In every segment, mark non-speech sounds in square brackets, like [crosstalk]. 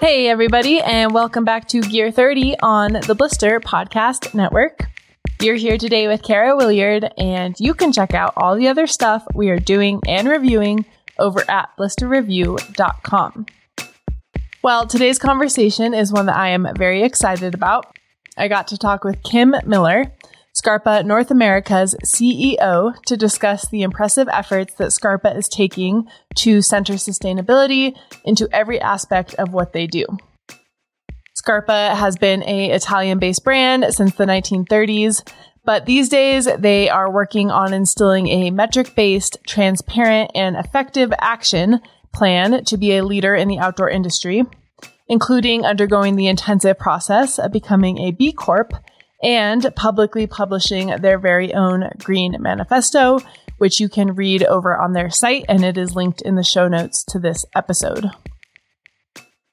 Hey, everybody, and welcome back to Gear 30 on the Blister Podcast Network. You're here today with Kara Williard, and you can check out all the other stuff we are doing and reviewing over at blisterreview.com. Well, today's conversation is one that I am very excited about. I got to talk with Kim Miller, Scarpa North America's CEO, to discuss the impressive efforts that Scarpa is taking to center sustainability into every aspect of what they do. Scarpa has been a Italian-based brand since the 1930s, but these days they are working on instilling a metric-based, transparent, and effective action plan to be a leader in the outdoor industry, including undergoing the intensive process of becoming a B Corp and publicly publishing their very own Green Manifesto, which you can read over on their site, and it is linked in the show notes to this episode.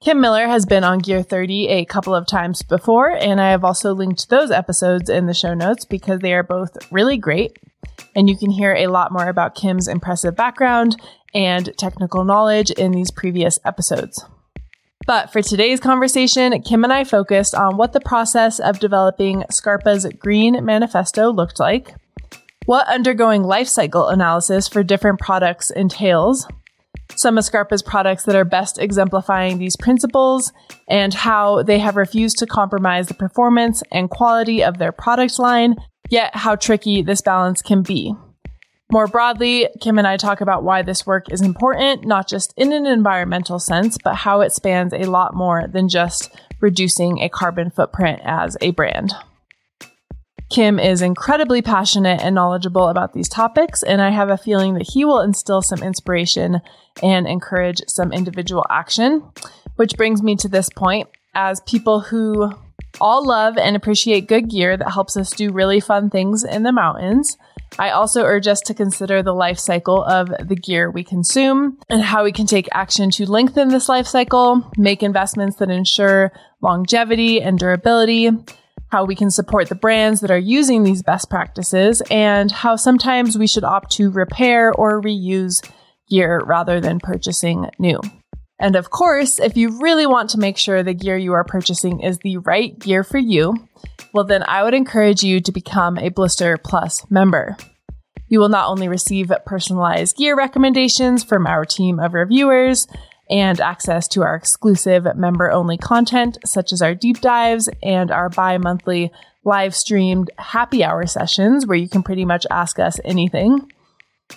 Kim Miller has been on Gear 30 a couple of times before, and I have also linked those episodes in the show notes because they are both really great. And you can hear a lot more about Kim's impressive background and technical knowledge in these previous episodes. But for today's conversation, Kim and I focused on what the process of developing Scarpa's Green Manifesto looked like, what undergoing life cycle analysis for different products entails, some of Scarpa's products that are best exemplifying these principles, and how they have refused to compromise the performance and quality of their product line, yet how tricky this balance can be. More broadly, Kim and I talk about why this work is important, not just in an environmental sense, but how it spans a lot more than just reducing a carbon footprint as a brand. Kim is incredibly passionate and knowledgeable about these topics, and I have a feeling that he will instill some inspiration and encourage some individual action. Which brings me to this point. As people who all love and appreciate good gear that helps us do really fun things in the mountains, I also urge us to consider the life cycle of the gear we consume and how we can take action to lengthen this life cycle, make investments that ensure longevity and durability, how we can support the brands that are using these best practices, and how sometimes we should opt to repair or reuse gear rather than purchasing new. And of course, if you really want to make sure the gear you are purchasing is the right gear for you, well, then I would encourage you to become a Blister Plus member. You will not only receive personalized gear recommendations from our team of reviewers and access to our exclusive member only content, such as our deep dives and our bi monthly live streamed happy hour sessions where you can pretty much ask us anything.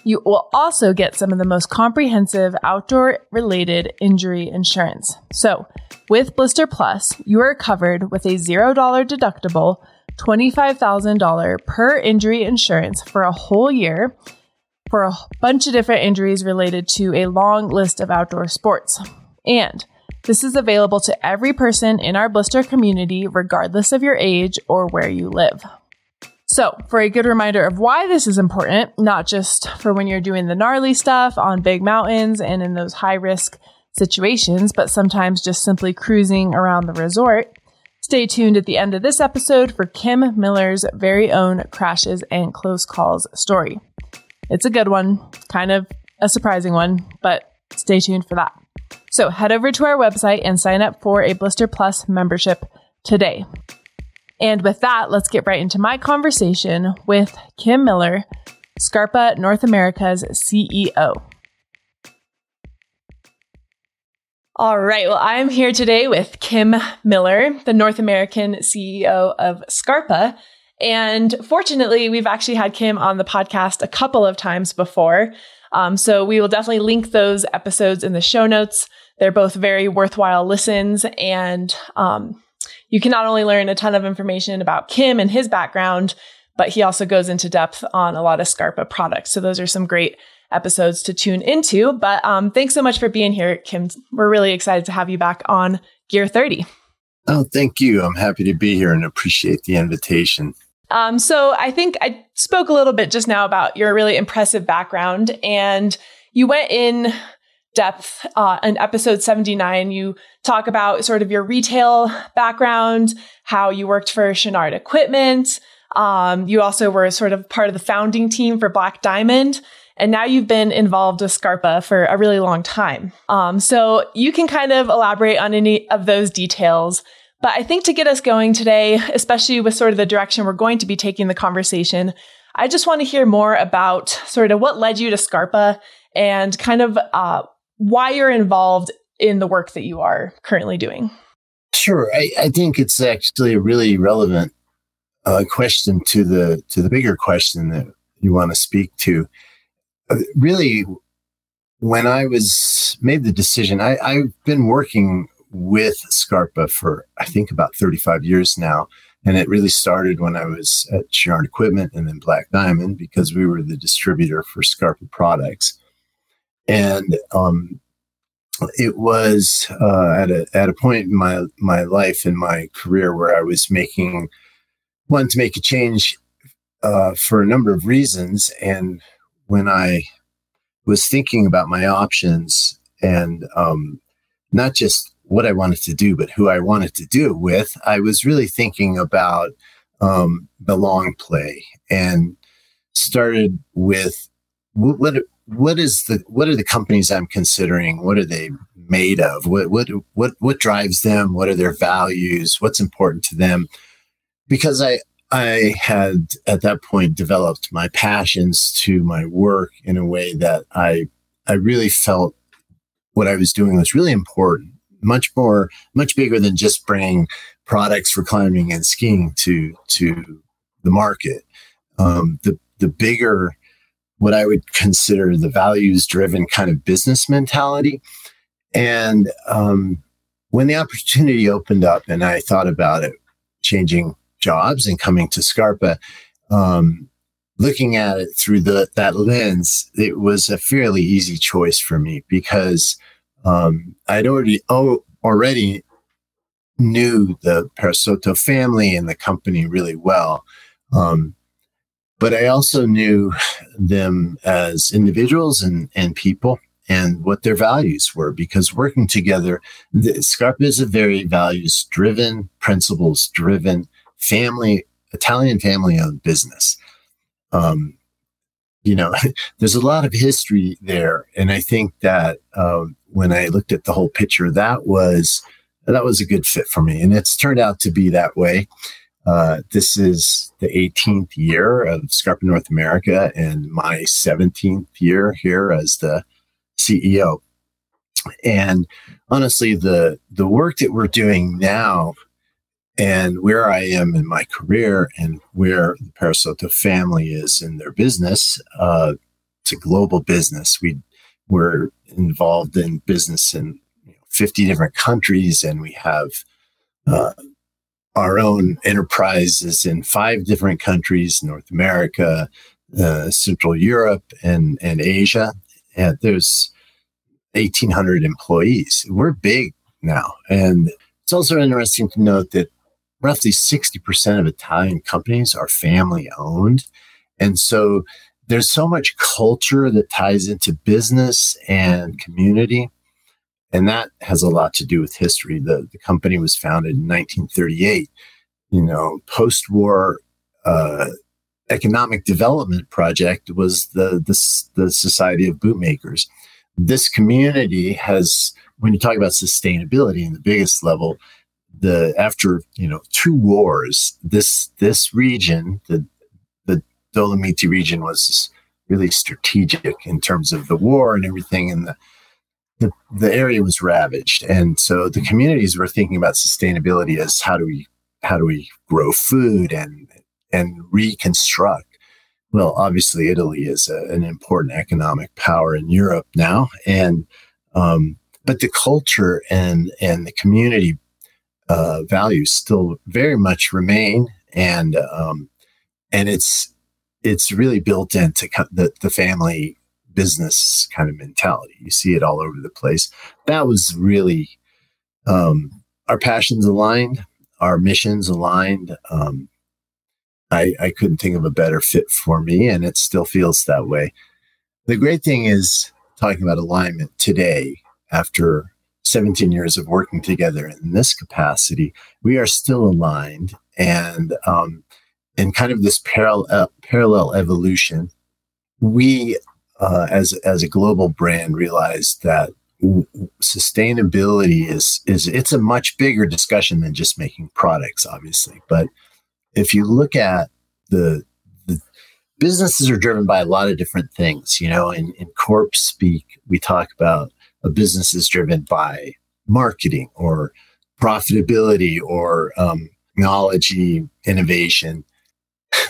You will also get some of the most comprehensive outdoor related injury insurance. So, with Blister Plus, you are covered with a $0 deductible, $25,000 per injury insurance for a whole year for a bunch of different injuries related to a long list of outdoor sports. And this is available to every person in our blister community, regardless of your age or where you live. So, for a good reminder of why this is important, not just for when you're doing the gnarly stuff on big mountains and in those high risk situations, but sometimes just simply cruising around the resort, stay tuned at the end of this episode for Kim Miller's very own crashes and close calls story. It's a good one, kind of a surprising one, but stay tuned for that. So, head over to our website and sign up for a Blister Plus membership today. And with that, let's get right into my conversation with Kim Miller, Scarpa North America's CEO. All right. Well, I'm here today with Kim Miller, the North American CEO of Scarpa. And fortunately, we've actually had Kim on the podcast a couple of times before. Um, so we will definitely link those episodes in the show notes. They're both very worthwhile listens. And um, you can not only learn a ton of information about Kim and his background, but he also goes into depth on a lot of Scarpa products. So those are some great episodes to tune into. But um, thanks so much for being here, Kim. We're really excited to have you back on Gear 30. Oh, thank you. I'm happy to be here and appreciate the invitation. Um, so I think I spoke a little bit just now about your really impressive background, and you went in depth uh, in episode 79. You talk about sort of your retail background, how you worked for Chouinard Equipment. Um, you also were sort of part of the founding team for Black Diamond. And now you've been involved with Scarpa for a really long time. Um, so you can kind of elaborate on any of those details. But I think to get us going today, especially with sort of the direction we're going to be taking the conversation, I just want to hear more about sort of what led you to Scarpa and kind of uh, why you're involved in the work that you are currently doing. Sure, I, I think it's actually a really relevant uh, question to the to the bigger question that you want to speak to. Uh, really, when I was made the decision, I, I've been working with Scarpa for I think about 35 years now. And it really started when I was at Chouinard Equipment and then Black Diamond because we were the distributor for Scarpa products. And um, it was uh, at a at a point in my my life in my career where I was making wanted to make a change uh, for a number of reasons, and when I was thinking about my options and um, not just what I wanted to do, but who I wanted to do it with, I was really thinking about um, the long play and started with what what is the what are the companies I'm considering? What are they made of? What what what what drives them? What are their values? What's important to them? Because I I had at that point developed my passions to my work in a way that I I really felt what I was doing was really important, much more much bigger than just bringing products for climbing and skiing to to the market. Um, the the bigger what I would consider the values driven kind of business mentality. And um, when the opportunity opened up and I thought about it, changing jobs and coming to Scarpa, um, looking at it through the, that lens, it was a fairly easy choice for me because um, I'd already already knew the Parisotto family and the company really well. Um, but I also knew them as individuals and, and people and what their values were because working together, the, Scarpa is a very values driven, principles driven family, Italian family owned business. Um, you know, [laughs] there's a lot of history there. And I think that um, when I looked at the whole picture, that was that was a good fit for me. And it's turned out to be that way. Uh, this is the 18th year of Scarpa North America and my 17th year here as the CEO. And honestly, the the work that we're doing now and where I am in my career and where the Parisotto family is in their business, uh, it's a global business. We we're involved in business in 50 different countries, and we have uh, our own enterprises in five different countries North America, uh, Central Europe, and, and Asia. And there's 1,800 employees. We're big now. And it's also interesting to note that roughly 60% of Italian companies are family owned. And so there's so much culture that ties into business and community and that has a lot to do with history. The, the company was founded in 1938. You know, post war uh, economic development project was the, the, the Society of Bootmakers. This community has, when you talk about sustainability in the biggest level, the after you know two wars, this this region, the the Dolomiti region, was really strategic in terms of the war and everything, and the the, the area was ravaged. And so the communities were thinking about sustainability as how do we how do we grow food and and reconstruct. Well, obviously Italy is a, an important economic power in Europe now, and um, but the culture and and the community uh, values still very much remain, and um, and it's it's really built into the, the family business kind of mentality. You see it all over the place. That was really um, our passions aligned, our missions aligned. Um, I, I couldn't think of a better fit for me, and it still feels that way. The great thing is talking about alignment today, after 17 years of working together in this capacity, we are still aligned and um, in kind of this parallel parallel evolution. We uh, as as a global brand realized that sustainability is is it's a much bigger discussion than just making products obviously. But if you look at the the businesses are driven by a lot of different things you know in, in corp speak we talk about a business is driven by marketing or profitability or um, technology innovation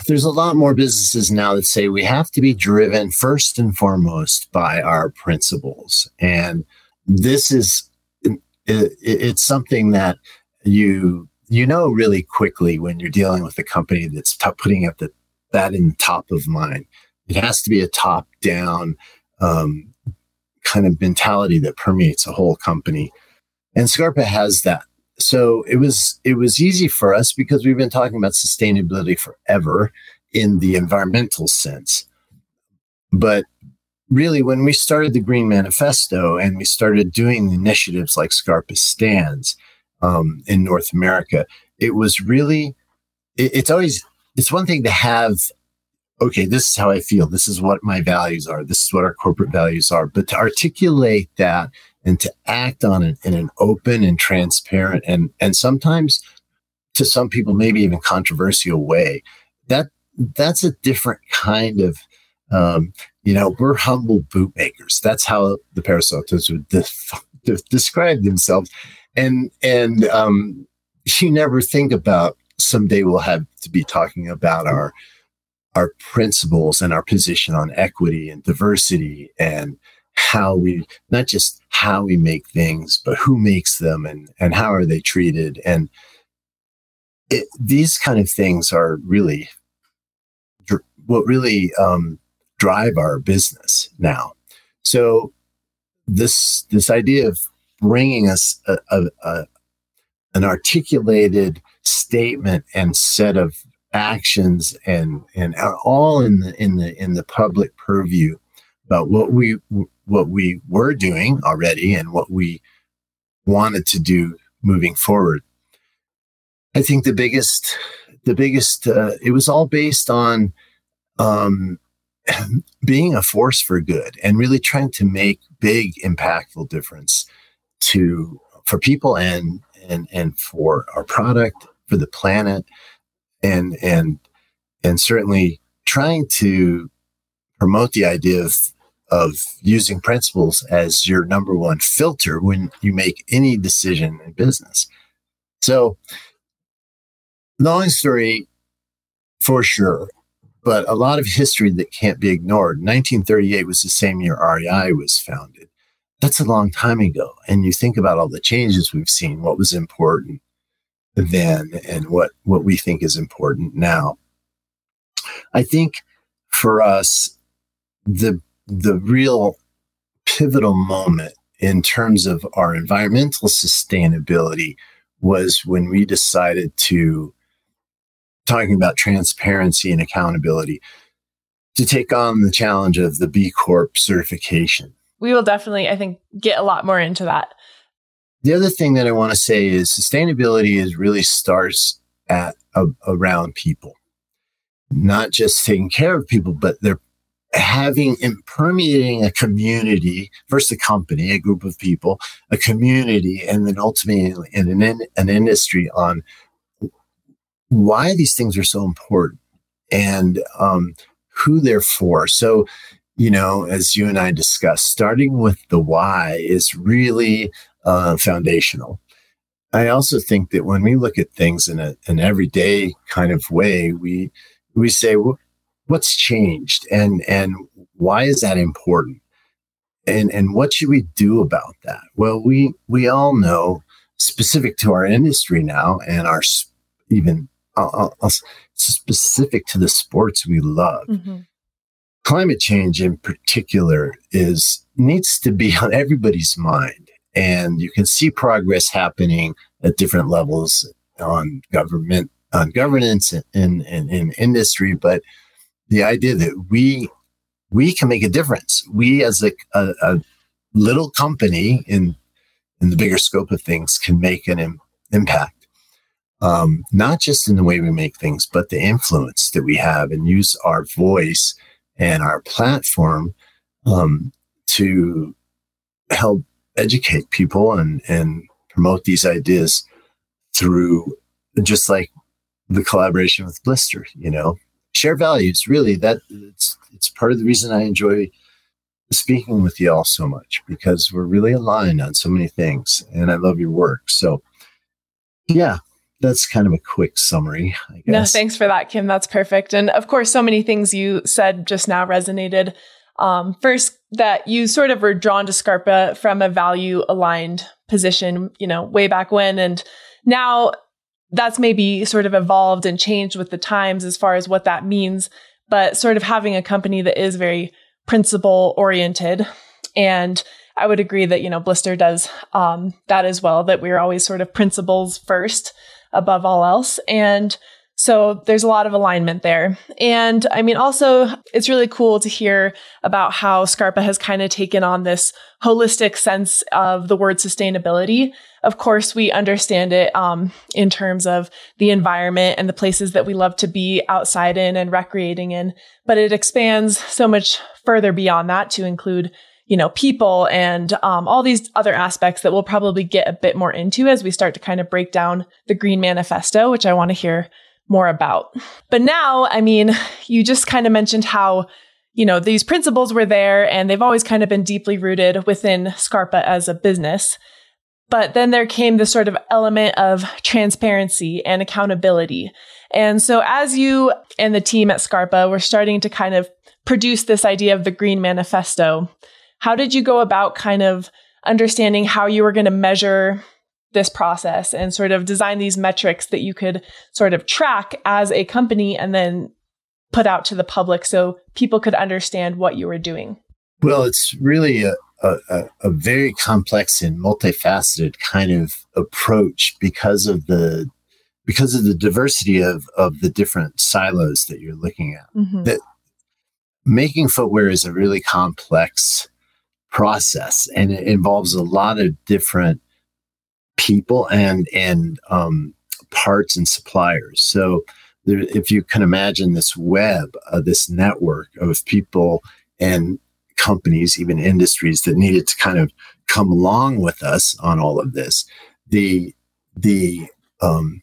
there's a lot more businesses now that say we have to be driven first and foremost by our principles. And this is, it's something that you, you know, really quickly when you're dealing with a company that's t- putting up the, that in the top of mind. It has to be a top down um, kind of mentality that permeates a whole company. And Scarpa has that so it was it was easy for us because we've been talking about sustainability forever in the environmental sense. But really when we started the green manifesto and we started doing initiatives like scarpa stands um, in north america it was really it, it's always it's one thing to have okay this is how i feel this is what my values are this is what our corporate values are but to articulate that and to act on it in an open and transparent and and sometimes to some people maybe even controversial way. That that's a different kind of um, you know we're humble bootmakers. That's how the Parisottos would de- describe themselves. And and um, you never think about someday we'll have to be talking about our our principles and our position on equity and diversity and how we not just how we make things but who makes them and and how are they treated. And it, these kind of things are really dr- what really um, drive our business now. So this this idea of bringing us a, a, a, an articulated statement and set of actions and and all in the in the in the public purview about what we what we were doing already and what we wanted to do moving forward. I think the biggest, the biggest, uh, it was all based on um, [clears throat] being a force for good and really trying to make big, impactful difference to for people and and and for our product, for the planet, and and and certainly trying to promote the idea of of using principles as your number one filter when you make any decision in business. So, long story for sure, but a lot of history that can't be ignored. 1938 was the same year REI was founded. That's a long time ago. And you think about all the changes we've seen, what was important then and what, what we think is important now. I think for us, the the real pivotal moment in terms of our environmental sustainability was when we decided to talking about transparency and accountability to take on the challenge of the B Corp certification. We will definitely, I think, get a lot more into that. The other thing that I want to say is sustainability is really starts at a, around people, not just taking care of people, but their having and permeating a community, first a company, a group of people, a community, and then ultimately in an, an industry on why these things are so important and um, who they're for. So, you know, as you and I discussed, starting with the why is really uh, foundational. I also think that when we look at things in a, an everyday kind of way, we we say, well, what's changed and and why is that important? And and what should we do about that? Well we we all know specific to our industry now and our even uh, uh, specific to the sports we love. Mm-hmm. climate change in particular is needs to be [laughs] on everybody's mind. And you can see progress happening at different levels on government on governance and in, in, in industry but the idea that we we can make a difference. We, as a, a, a little company in in the bigger scope of things, can make an Im- impact. Um, not just in the way we make things, but the influence that we have and use our voice and our platform um, to help educate people and and promote these ideas through just like the collaboration with Blister. You know, share values. Really, that it's it's part of the reason I enjoy speaking with you all so much because we're really aligned on so many things, and I love your work. So, yeah, that's kind of a quick summary. No, thanks for that, Kim. That's perfect. And of course, so many things you said just now resonated. Um, first, that you sort of were drawn to Scarpa from a value aligned position, you know, way back when. And now that's maybe sort of evolved and changed with the times as far as what that means. But sort of having a company that is very principle oriented. And I would agree that, you know, Blister does um, that as well, that we're always sort of principles first above all else. And so there's a lot of alignment there. And I mean, also, it's really cool to hear about how Scarpa has kind of taken on this holistic sense of the word sustainability. Of course, we understand it um, in terms of the environment and the places that we love to be outside in and recreating in, but it expands so much further beyond that to include you know, people and um, all these other aspects that we'll probably get a bit more into as we start to kind of break down the Green Manifesto, which I want to hear more about. But now, I mean, you just kind of mentioned how, you know, these principles were there and they've always kind of been deeply rooted within Scarpa as a business. But then there came this sort of element of transparency and accountability. And so as you and the team at Scarpa were starting to kind of produce this idea of the Green Manifesto, how did you go about kind of understanding how you were going to measure this process and sort of design these metrics that you could sort of track as a company and then put out to the public so people could understand what you were doing? Well, it's really a, a, a very complex and multifaceted kind of approach because of the because of the diversity of of the different silos that you're looking at. Mm-hmm. That making footwear is a really complex process and it involves a lot of different people and and um, parts and suppliers. So there, if you can imagine this web, uh, this network of people and companies, even industries that needed to kind of come along with us on all of this, the the um,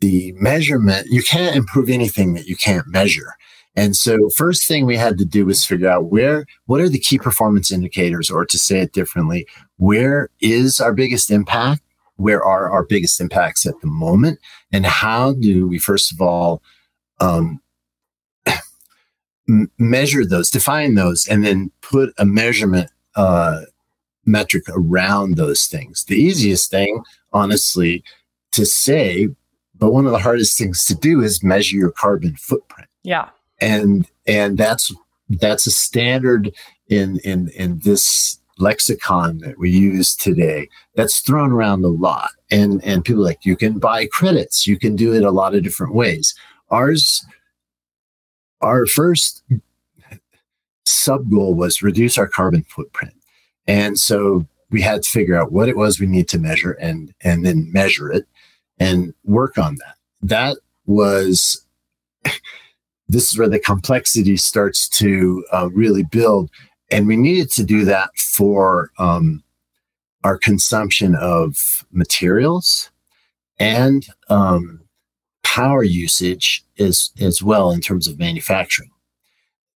the measurement you can't improve anything that you can't measure. And so first thing we had to do was figure out where what are the key performance indicators or to say it differently, where is our biggest impact? Where are our biggest impacts at the moment? And how do we, first of all, um, measure those, define those, and then put a measurement uh, metric around those things? The easiest thing, honestly, to say, but one of the hardest things to do is measure your carbon footprint. Yeah. And and that's that's a standard in in in this lexicon that we use today that's thrown around a lot. And and people like you can buy credits. You can do it a lot of different ways. Ours our first sub goal was reduce our carbon footprint. And so we had to figure out what it was we need to measure and and then measure it and work on that. That was this is where the complexity starts to uh, really build and we needed to do that for um, our consumption of materials and um, power usage as, as well in terms of manufacturing.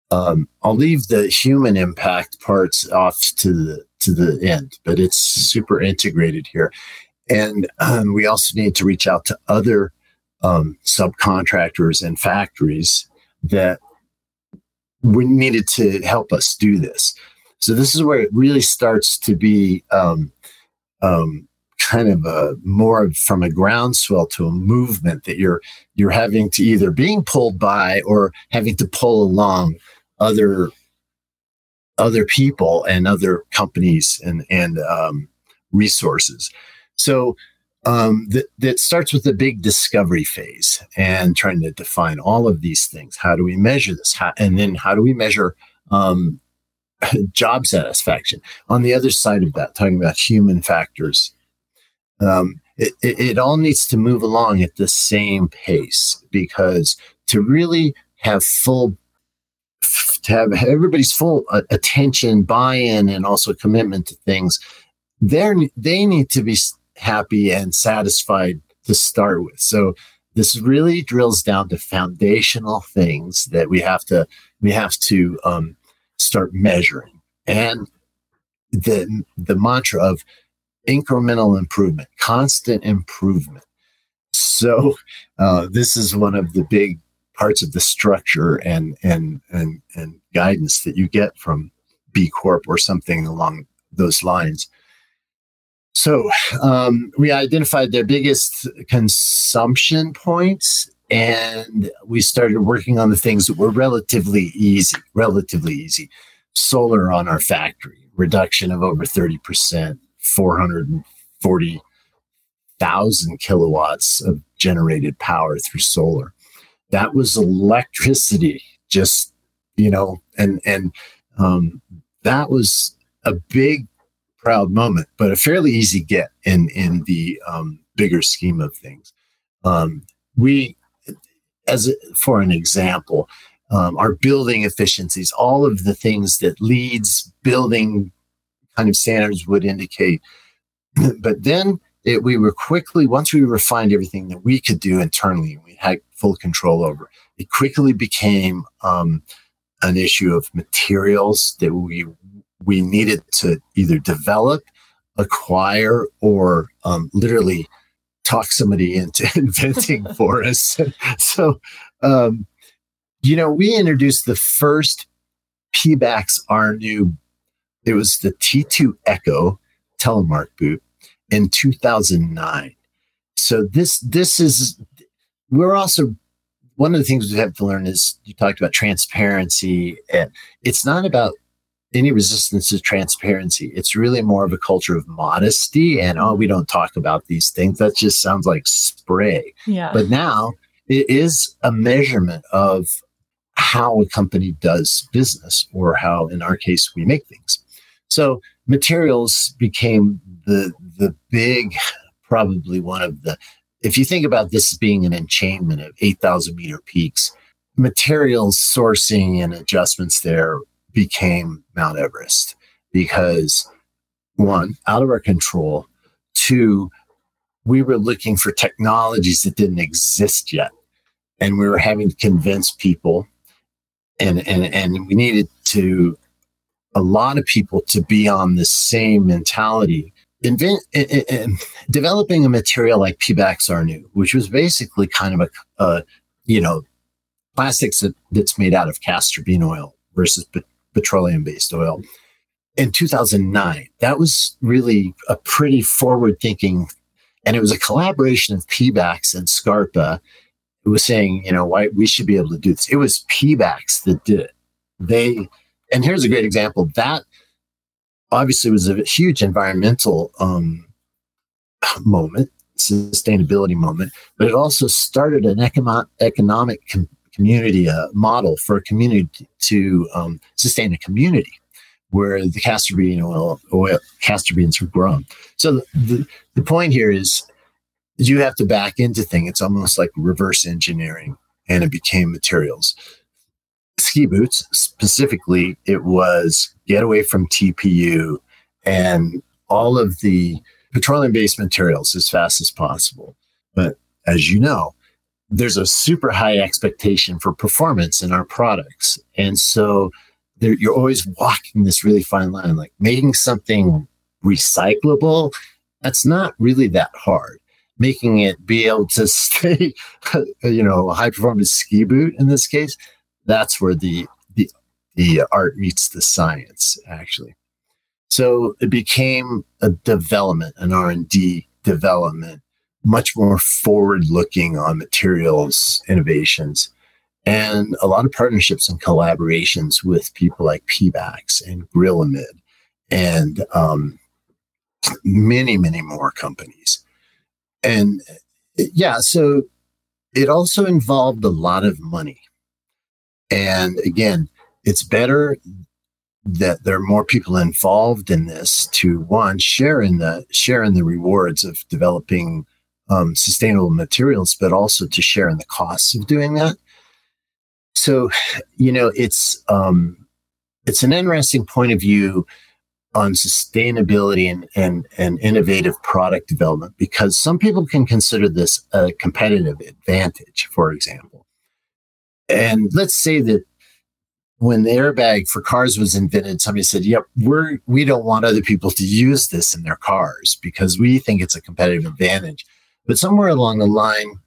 Um, I'll leave the human impact parts off to the to the end, but it's super integrated here. And um, we also need to reach out to other um, subcontractors and factories that we needed to help us do this. So this is where it really starts to be um, um, kind of a more from a groundswell to a movement that you're you're having to either being pulled by or having to pull along other other people and other companies and and um, resources. So um, that, that starts with the big discovery phase and trying to define all of these things. How do we measure this? How, and then how do we measure um, [laughs] job satisfaction? On the other side of that, talking about human factors, um, it, it, it all needs to move along at the same pace because to really have full to have everybody's full uh, attention, buy-in, and also commitment to things, they they need to be happy and satisfied to start with. So this really drills down to foundational things that we have to we have to um, start measuring. And the the mantra of incremental improvement constant improvement. So uh, this is one of the big parts of the structure and and and and guidance that you get from b corp or something along those lines so um, we identified their biggest consumption points and we started working on the things that were relatively easy, relatively easy. Solar on our factory, reduction of over 30%, 440,000 kilowatts of generated power through solar. That was electricity, just, you know, and, and, um, that was a big proud moment, but a fairly easy get in in the um, bigger scheme of things. Um, we, as a, for an example, um, our building efficiencies, all of the things that LEED building kind of standards would indicate. [clears throat] but then it, we were quickly, once we refined everything that we could do internally, we had full control over. It quickly became um, an issue of materials that we we needed to either develop, acquire, or um, literally talk somebody into [laughs] inventing for [laughs] us. so, um, you know, we introduced the first Pebax Rnew, it was the T2 Eco telemark boot in 2009. So this, this is, we're also one of the things we have to learn is you talked about transparency and it's not about any resistance to transparency. It's really more of a culture of modesty and oh, we don't talk about these things. That just sounds like spray. Yeah. But now it is a measurement of how a company does business or how in our case we make things. So materials became the the big probably one of the if you think about this as being an enchainment of 8,000 meter peaks, materials sourcing and adjustments there became Mount Everest because one, out of our control, two, we were looking for technologies that didn't exist yet. And we were having to convince people and and and we needed to a lot of people to be on the same mentality. Invent, developing a material like Pebax Rnew, which was basically kind of a, a you know, plastics that, that's made out of castor bean oil versus petroleum based oil. In 2009, that was really a pretty forward thinking, and it was a collaboration of Pebax and Scarpa who was saying, you know, why we should be able to do this. It was Pebax that did it. They, and here's a great example that obviously was a huge environmental um, moment, sustainability moment, but it also started an economic, economic com- community uh, model for a community to um, sustain a community where the castor bean oil, oil castor beans are grown. So the, the point here is you have to back into things. It's almost like reverse engineering and it became materials. Ski boots, specifically, it was get away from TPU and all of the petroleum based materials as fast as possible. But as you know, there's a super high expectation for performance in our products. And so you're always walking this really fine line, like making something recyclable. That's not really that hard. Making it be able to [laughs] stay, you know, a high performance ski boot in this case, that's where the, the, the art meets the science actually. So it became a development, an R&D development much more forward looking on materials innovations and a lot of partnerships and collaborations with people like Pebax and Grilamid and um, many, many more companies. And yeah, so it also involved a lot of money. And again, it's better that there are more people involved in this to one share in the share in the rewards of developing um, sustainable materials, but also to share in the costs of doing that. So, you know, it's um, it's an interesting point of view on sustainability and, and, and innovative product development because some people can consider this a competitive advantage, for example. And let's say that when the airbag for cars was invented, somebody said, "Yep, we're we don't want other people to use this in their cars because we think it's a competitive advantage." But somewhere along the line,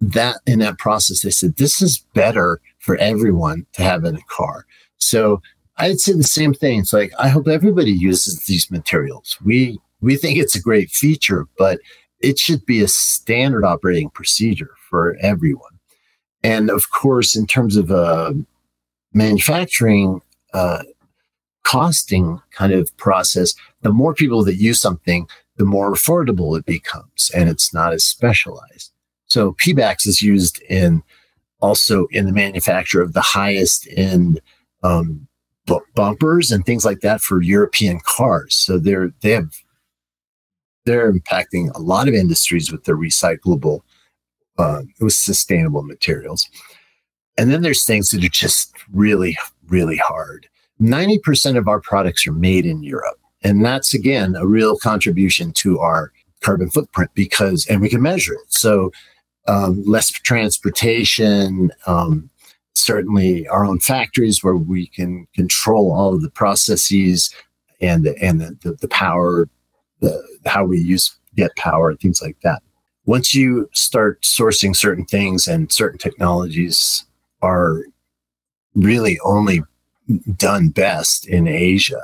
that in that process, they said, "This is better for everyone to have in a car." So I'd say the same thing. It's like I hope everybody uses these materials. We we think it's a great feature, but it should be a standard operating procedure for everyone. And of course, in terms of uh, manufacturing uh, costing kind of process, the more people that use something, the more affordable it becomes, and it's not as specialized. So Pebax is used in also in the manufacture of the highest end um, b- bumpers and things like that for European cars. So they're they have they're impacting a lot of industries with their recyclable, uh, with sustainable materials. And then there's things that are just really, really hard. 90% of our products are made in Europe. And that's again a real contribution to our carbon footprint because, and we can measure it. So, um, less transportation, um, certainly our own factories where we can control all of the processes and the, and the, the, the power, the, how we use get power, things like that. Once you start sourcing certain things and certain technologies are really only done best in Asia.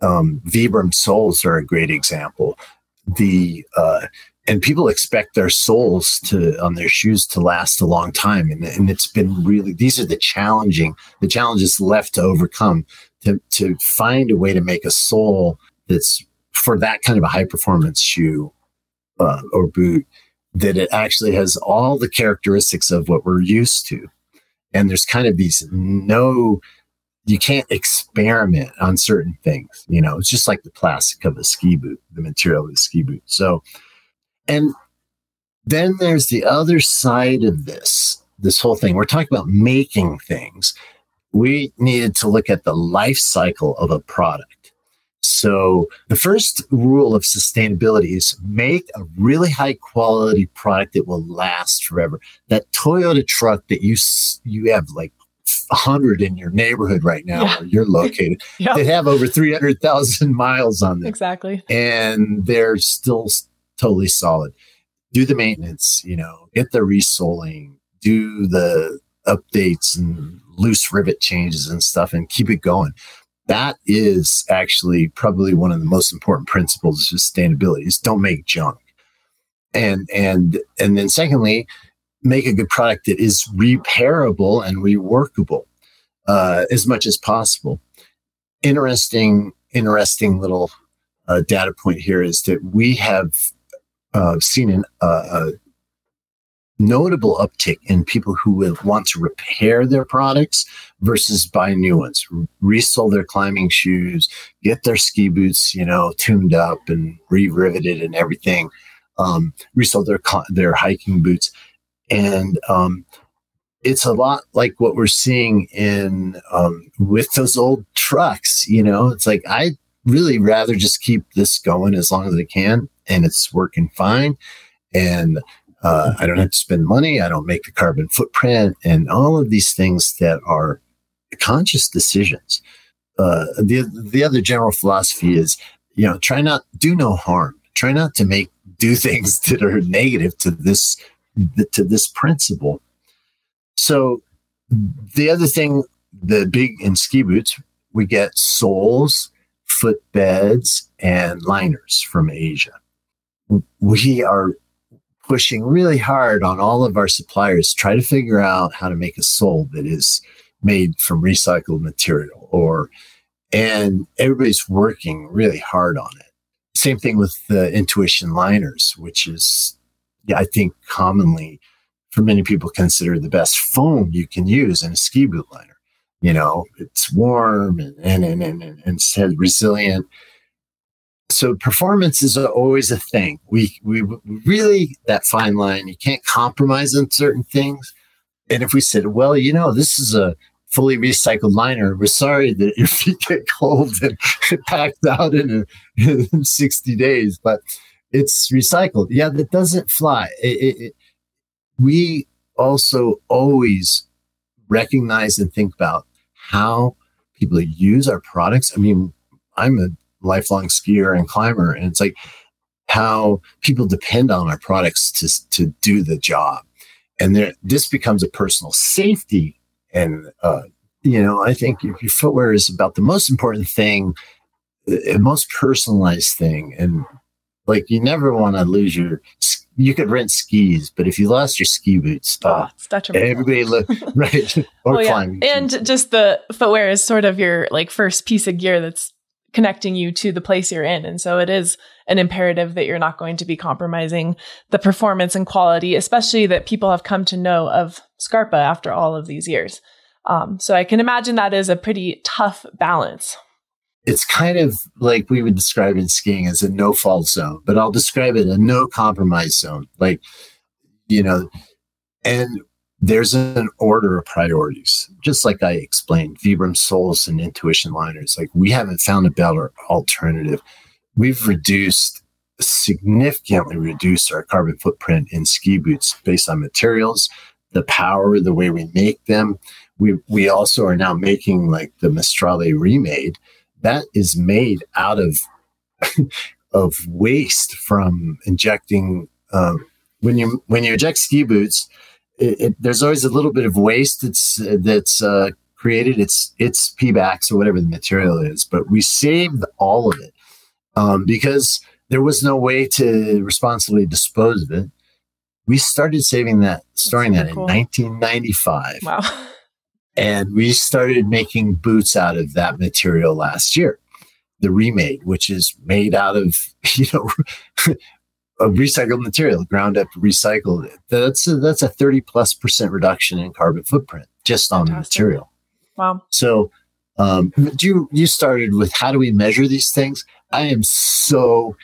Um, Vibram soles are a great example. The uh, and people expect their soles to on their shoes to last a long time, and, and it's been really these are the challenging the challenges left to overcome to to find a way to make a sole that's for that kind of a high performance shoe uh, or boot that it actually has all the characteristics of what we're used to and there's kind of these no you can't experiment on certain things you know it's just like the plastic of a ski boot the material of the ski boot. So and then there's the other side of this this whole thing. We're talking about making things. We needed to look at the life cycle of a product. So the first rule of sustainability is make a really high quality product that will last forever. That Toyota truck that you you have like a hundred in your neighborhood right now yeah. where you're [laughs] located, yep. they have over three hundred thousand miles on them. Exactly, and they're still totally solid. Do the maintenance, you know, get the resoling, do the updates and loose rivet changes and stuff, and keep it going that is actually probably one of the most important principles of sustainability is don't make junk and and and then secondly make a good product that is repairable and reworkable uh, as much as possible. Interesting interesting little uh, data point here is that we have uh, seen an, uh, a notable uptick in people who want to repair their products versus buy new ones, resole their climbing shoes, get their ski boots, you know, tuned up and re-riveted and everything, um, their their hiking boots, and um, it's a lot like what we're seeing in um, with those old trucks. You know, it's like I really rather just keep this going as long as I can, and it's working fine. And uh, I don't have to spend money. I don't make the carbon footprint and all of these things that are conscious decisions. Uh, the, the other general philosophy is, you know, try not, do no harm. Try not to make, do things [laughs] that are negative to this, to this principle. So the other thing, the big in ski boots, we get soles, footbeds, and liners from Asia. We are pushing really hard on all of our suppliers try to figure out how to make a sole that is made from recycled material or and everybody's working really hard on it same thing with the intuition liners which is i think commonly for many people consider the best foam you can use in a ski boot liner you know it's warm and and and, and, and it's resilient so performance is always a thing. We we really that fine line. You can't compromise on certain things, And if we said, well, you know, this is a fully recycled liner, we're sorry that [laughs] your feet get cold and [laughs] packed out in, a, in 60 days, but it's recycled. Yeah, that doesn't fly. It, it, it, we also always recognize and think about how people use our products. I mean, I'm a lifelong skier and climber, and it's like how people depend on our products to, to do the job. And there, this becomes a personal safety. And, uh, you know, I think your footwear is about the most important thing, the most personalized thing. And like, you never want to lose your, you could rent skis, but if you lost your ski boots, oh, uh, everybody look [laughs] right or well, climbing. Yeah. And just the footwear is sort of your like first piece of gear that's connecting you to the place you're in. And so it is an imperative that you're not going to be compromising the performance and quality, especially that people have come to know of Scarpa after all of these years. Um, so I can imagine that is a pretty tough balance. It's kind of like we would describe in skiing as a no fault zone, but I'll describe it a no compromise zone. Like, you know, and there's an order of priorities, just like I explained, Vibram soles and intuition liners. Like we haven't found a better alternative. We've reduced significantly reduced our carbon footprint in ski boots based on materials, the power, the way we make them. We we also are now making like the Maestrale remade that is made out of [laughs] of waste from injecting. Um, when you when you inject ski boots, it, it, there's always a little bit of waste that's that's uh, created. It's it's Pebax or whatever the material is, but we saved all of it um, because there was no way to responsibly dispose of it. We started saving that, storing that cool. in 1995. Wow. [laughs] And we started making boots out of that material last year. The remade, which is made out of, [laughs] you know, of recycled material, ground up recycled. That's a, that's a 30 plus percent reduction in carbon footprint just on Fantastic. the material. Wow. So, um, you, you started with how do we measure these things? I am so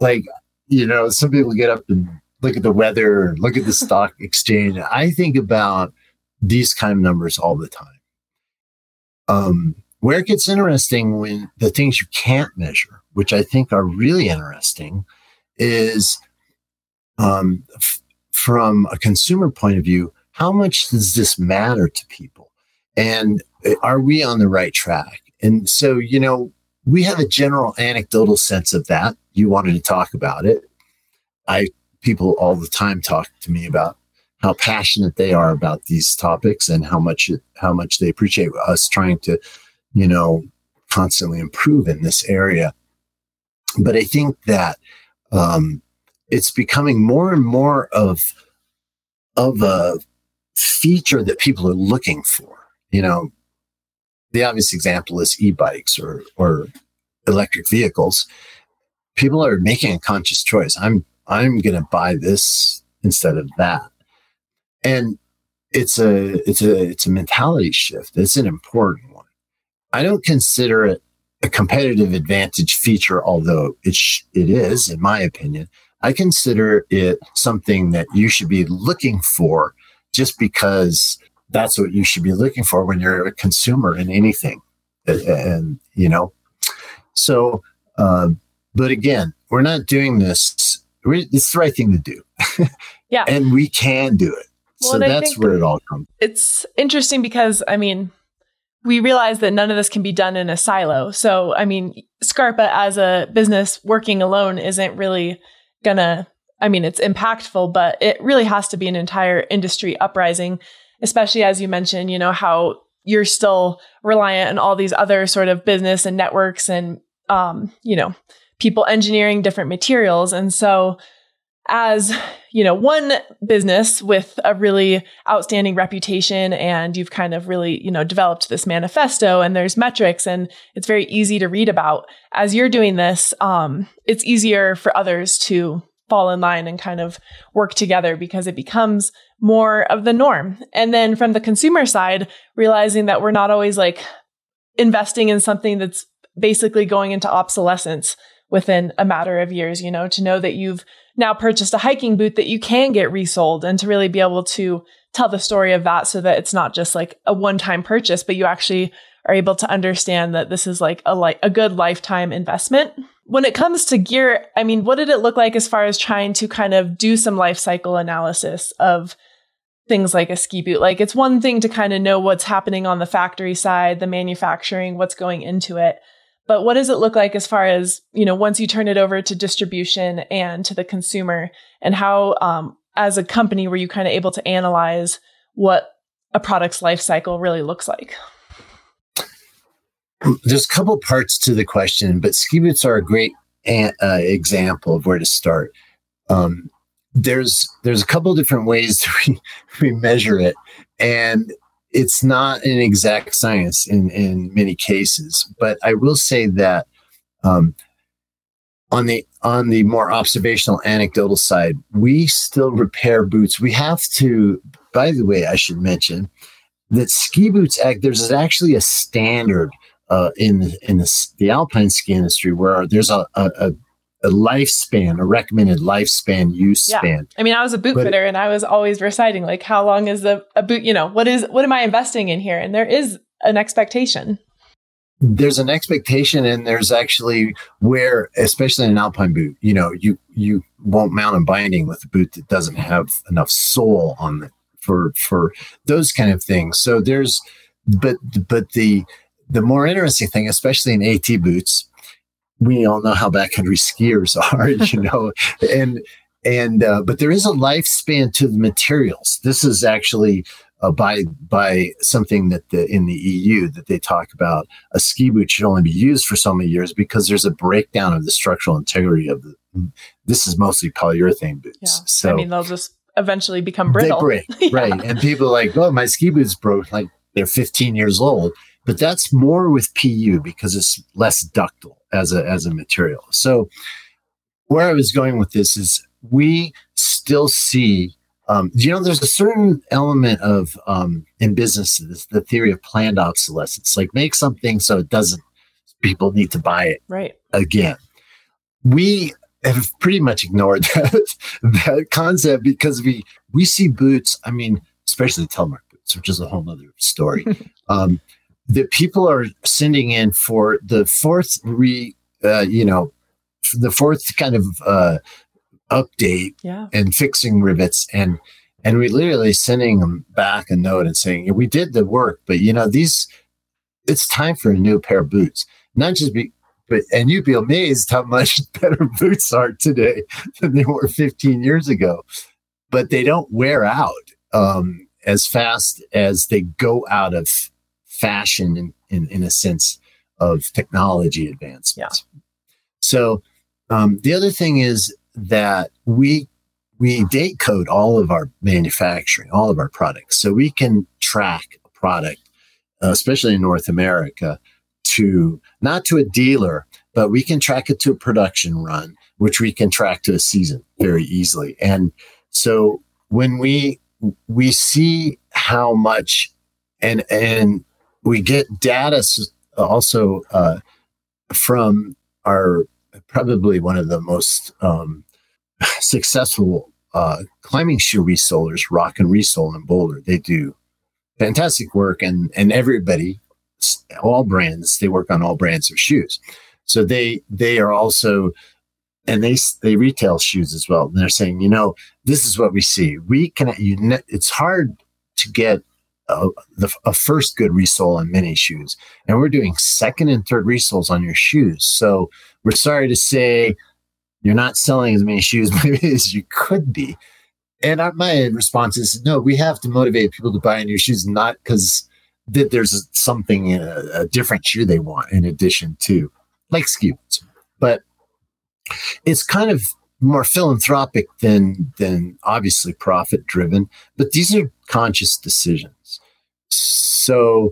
like, you know, some people get up and look at the weather, look at the [laughs] stock exchange. I think about these kind of numbers all the time. Um, where it gets interesting when the things you can't measure, which I think are really interesting, is um, f- from a consumer point of view, how much does this matter to people? And uh, are we on the right track? And so, you know, we have a general anecdotal sense of that. You wanted to talk about it. I people all the time talk to me about how passionate they are about these topics and how much how much they appreciate us trying to, you know, constantly improve in this area. But I think that um, it's becoming more and more of of a feature that people are looking for. You know, the obvious example is e-bikes or or electric vehicles. People are making a conscious choice. I'm I'm going to buy this instead of that, and it's a it's a it's a mentality shift. It's an important one. I don't consider it a competitive advantage feature, although it, sh- it is, in my opinion. I consider it something that you should be looking for just because that's what you should be looking for when you're a consumer in anything. And, and you know, so, uh, but again, we're not doing this. It's the right thing to do. [laughs] Yeah. and we can do it. Well, so that's where it all comes. It's interesting because, I mean, we realize that none of this can be done in a silo. So, I mean, Scarpa as a business working alone isn't really gonna, I mean, it's impactful, but it really has to be an entire industry uprising, especially as you mentioned, you know, how you're still reliant on all these other sort of business and networks and, um, you know, people engineering different materials. And so, as you know one business with a really outstanding reputation and you've kind of really you know developed this manifesto and there's metrics and it's very easy to read about. As you're doing this um, it's easier for others to fall in line and kind of work together because it becomes more of the norm. And then from the consumer side realizing that we're not always like investing in something that's basically going into obsolescence within a matter of years, you know, to know that you've now purchased a hiking boot that you can get resold and to really be able to tell the story of that so that it's not just like a one time purchase, but you actually are able to understand that this is like a like a good lifetime investment. When it comes to gear, I mean, what did it look like as far as trying to kind of do some life cycle analysis of things like a ski boot? Like it's one thing to kind of know what's happening on the factory side, the manufacturing, what's going into it. But what does it look like as far as, you know, once you turn it over to distribution and to the consumer and how, um, as a company, were you kind of able to analyze what a product's life cycle really looks like? There's a couple parts to the question, but ski boots are a great uh, example of where to start. Um, there's there's a couple different ways [laughs] we, we measure it, and it's not an exact science in in many cases. But I will say that um, on the on the more observational anecdotal side, we still repair boots. We have to. By the way, I should mention that ski boots act. There's actually a standard uh, in the, in the, the, alpine ski industry where there's a, a, a lifespan, a recommended lifespan use yeah. span. I mean, I was a boot but fitter and I was always reciting like, how long is the a boot? You know, what is what am I investing in here? And there is an expectation. There's an expectation, and there's actually where, especially in an alpine boot, you know, you you won't mount a binding with a boot that doesn't have enough sole on it for for those kind of things. So there's, but but the the more interesting thing, especially in AT boots, we all know how backcountry skiers [laughs] are, you [laughs] know, and and uh, but there is a lifespan to the materials. This is actually uh, by by something that the, in the EU that they talk about a ski boot should only be used for so many years because there's a breakdown of the structural integrity of the. This is mostly polyurethane boots. Yeah. So I mean, they'll just eventually become brittle. They break, yeah. [laughs] right? And people are like, oh, my ski boots broke. Like they're 15 years old but that's more with PU because it's less ductile as a as a material. So where I was going with this is we still see um, you know there's a certain element of um, in businesses the theory of planned obsolescence like make something so it doesn't people need to buy it right. again. We have pretty much ignored [laughs] that that concept because we we see boots i mean especially telemark boots which is a whole other story. [laughs] Um, that people are sending in for the fourth re, uh, you know, the fourth kind of uh, update yeah. and fixing rivets and and we literally sending them back a note and saying we did the work, but you know these, it's time for a new pair of boots. Not just be, but and you'd be amazed how much [laughs] better boots are today than they were 15 years ago. But they don't wear out um, as fast as they go out of fashion in, in, in a sense of technology advancements. Yeah. So um, the other thing is that we we date code all of our manufacturing, all of our products, so we can track a product, uh, especially in North America, to not to a dealer, but we can track it to a production run, which we can track to a season very easily. And so when we we see how much and and we get data also uh, from our probably one of the most um, [sighs] successful uh, climbing shoe resellers, Rock and Resole in Boulder. They do fantastic work, and and everybody, all brands, they work on all brands of shoes. So they they are also, and they they retail shoes as well. And they're saying, you know, this is what we see. We can you. It's hard to get a, the, a first good resole on many shoes. And we're doing second and third resoles on your shoes. So we're sorry to say you're not selling as many shoes [laughs] maybe as you could be. And my response is no, we have to motivate people to buy new shoes, not because that there's something, a, a, different shoe they want in addition to like skis. But it's kind of more philanthropic than than obviously profit driven but these are conscious decisions so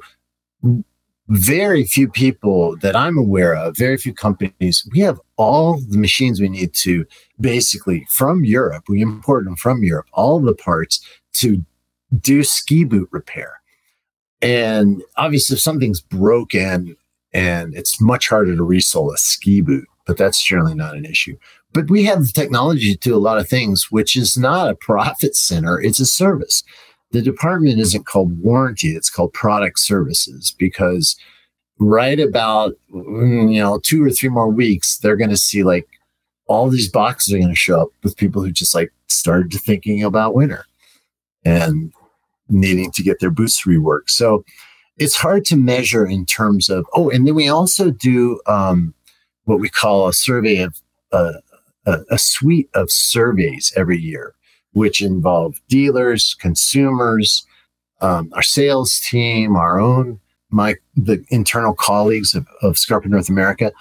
very few people that i'm aware of very few companies we have all the machines we need to basically from europe we import them from europe all the parts to do ski boot repair and obviously if something's broken and it's much harder to resole a ski boot but that's generally not an issue. But we have the technology to do a lot of things, which is not a profit center, it's a service. The department isn't called warranty, it's called product services because right about mm, you know two or three more weeks they're going to see like all these boxes are going to show up with people who just like started thinking about winter and needing to get their boots reworked. So it's hard to measure in terms of oh and then we also do um, what we call a survey of uh, a, a suite of surveys every year which involve dealers consumers um, our sales team our own my the internal colleagues of, of Scarpa North America.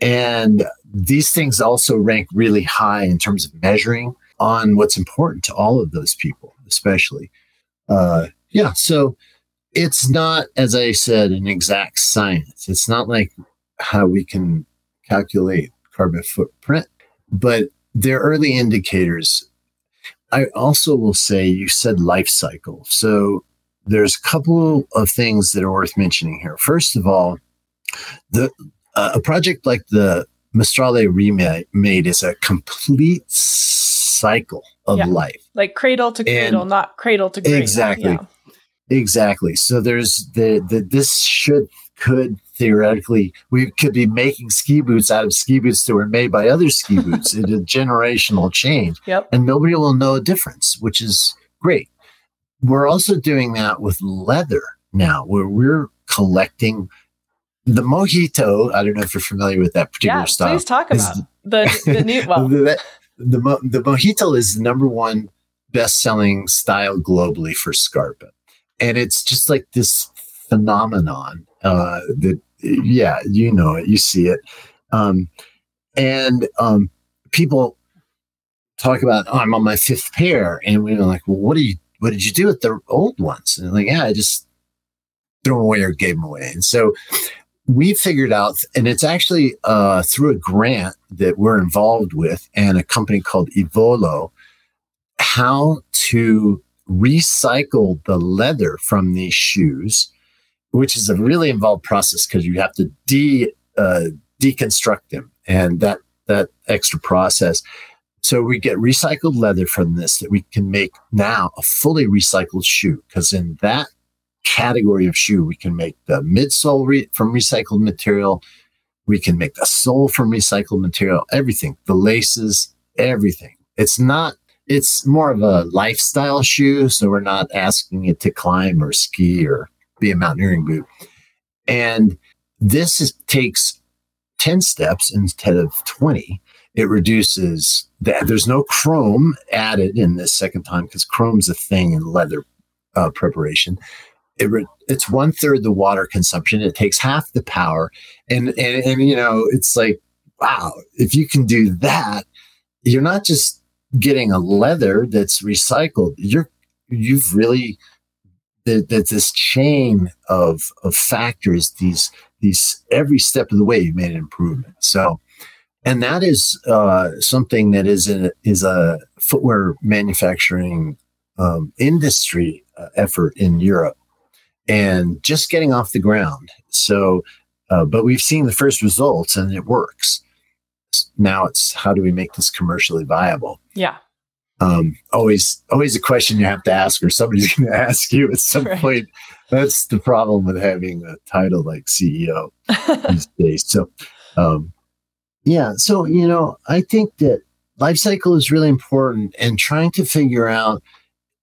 And these things also rank really high in terms of measuring on what's important to all of those people, especially. Uh, yeah, so it's not, as I said, an exact science. It's not like how we can calculate carbon footprint, but they're early indicators. I also will say you said life cycle. So there's a couple of things that are worth mentioning here. First of all, the uh, a project like the Maestrale remade is a complete cycle of yeah. life, like cradle to cradle, and not cradle to grave. Exactly, yeah. exactly. So there's the, the this should could theoretically we could be making ski boots out of ski boots that were made by other ski boots. it's a generational change, [laughs] yep. and nobody will know a difference, which is great we're also doing that with leather now, where we're collecting the mojito. I don't know if you're familiar with that particular yeah, style. Please talk about the the new [laughs] well. the, the, the mojito is the number one best selling style globally for Scarpa, and it's just like this phenomenon uh, that yeah, you know it, you see it, um, and um, people talk about oh, I'm on my fifth pair, and we're like, well, what do you what did you do with the old ones? And like, yeah, I just threw them away or gave them away. And so we figured out, and it's actually uh, through a grant that we're involved with and a company called Evolo, how to recycle the leather from these shoes, which is a really involved process because you have to de uh, deconstruct them, and that that extra process. So we get recycled leather from this that we can make now a fully recycled shoe. Because in that category of shoe, we can make the midsole re- from recycled material. We can make the sole from recycled material, everything, the laces, everything. It's not, it's more of a lifestyle shoe. So we're not asking it to climb or ski or be a mountaineering boot. And this is, takes 10 steps instead of 20 it reduces that. There's no chrome added in this second time because chrome's a thing in leather uh, preparation. It re- it's one third the water consumption. It takes half the power, and, and and you know it's like wow, if you can do that, you're not just getting a leather that's recycled. You're you've really that this chain of of factors. These these every step of the way you made an improvement. So and that is uh, something that is a, is a footwear manufacturing um, industry uh, effort in Europe, and just getting off the ground. So, uh, but we've seen the first results, and it works. Now it's how do we make this commercially viable? Yeah. Um, always, always a question you have to ask, or somebody's [laughs] going to ask you at some right. point. That's the problem with having a title like CEO [laughs] these days. So, um, yeah. So, you know, I think that life cycle is really important and trying to figure out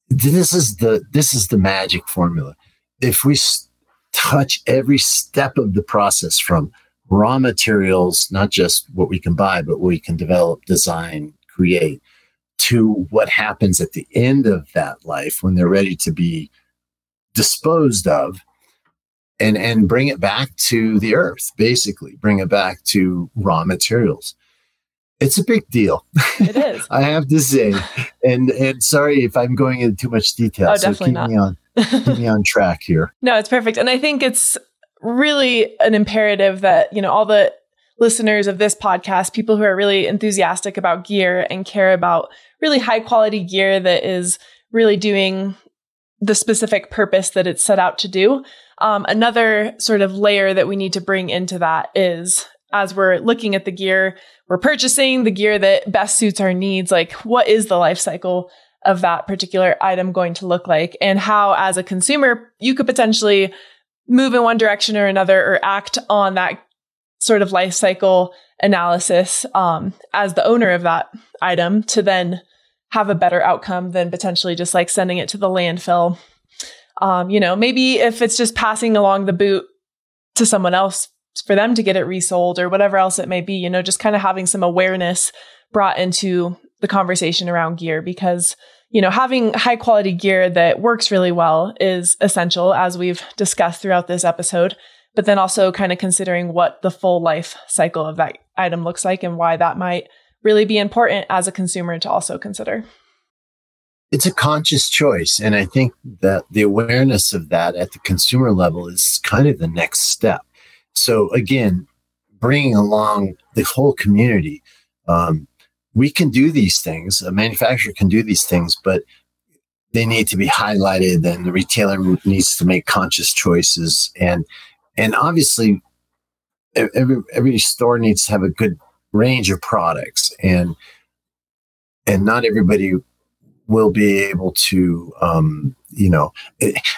this is the this is the magic formula. If we s- touch every step of the process from raw materials, not just what we can buy, but what we can develop, design, create, to what happens at the end of that life when they're ready to be disposed of, and and bring it back to the earth basically bring it back to raw materials. It's a big deal. It is. [laughs] I have to say. [laughs] And and sorry if i'm going into too much detail oh, so definitely keep not. me on keep me on track here. [laughs] No it's perfect. And i think it's really an imperative that you know all the listeners of this podcast people who are really enthusiastic about gear and care about really high quality gear that is really doing the specific purpose that it's set out to do. Um, another sort of layer that we need to bring into that is as we're looking at the gear we're purchasing, the gear that best suits our needs, like what is the life cycle of that particular item going to look like? And how as a consumer you could potentially move in one direction or another or act on that sort of life cycle analysis um, as the owner of that item to then have a better outcome than potentially just like sending it to the landfill. Um, you know, maybe if it's just passing along the boot to someone else for them to get it resold or whatever else it may be, you know, just kind of having some awareness brought into the conversation around gear because, you know, having high quality gear that works really well is essential as we've discussed throughout this episode but then also kind of considering what the full life cycle of that item looks like and why that might really be important as a consumer to also consider. It's a conscious choice. And I think that the awareness of that at the consumer level is kind of the next step. So, again, bringing along the whole community. Um, we can do these things, a manufacturer can do these things, but they need to be highlighted and the retailer needs to make conscious choices. And and obviously every every store needs to have a good range of products and and not everybody will be able to um, you know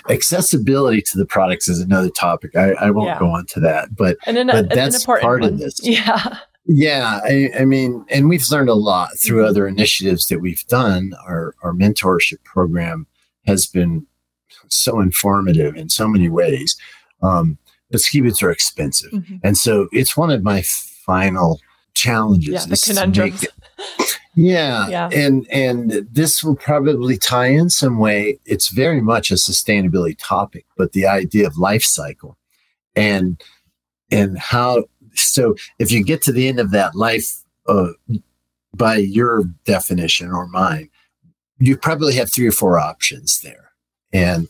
accessibility to the products is another topic i, I won't yeah. go on to that but, an, but that's part one. of this [laughs] yeah yeah I, I, mean and we've learned a lot through mm-hmm. other initiatives that we've done our our mentorship program has been so informative in so many ways um, but ski boots are expensive. Mm-hmm. And so it's one of my final challenges. Yeah, the conundrums. [laughs] Yeah, yeah. And and this will probably tie in some way. It's very much a sustainability topic, but the idea of life cycle and and how so if you get to the end of that life uh, by your definition or mine, you probably have three or four options there. And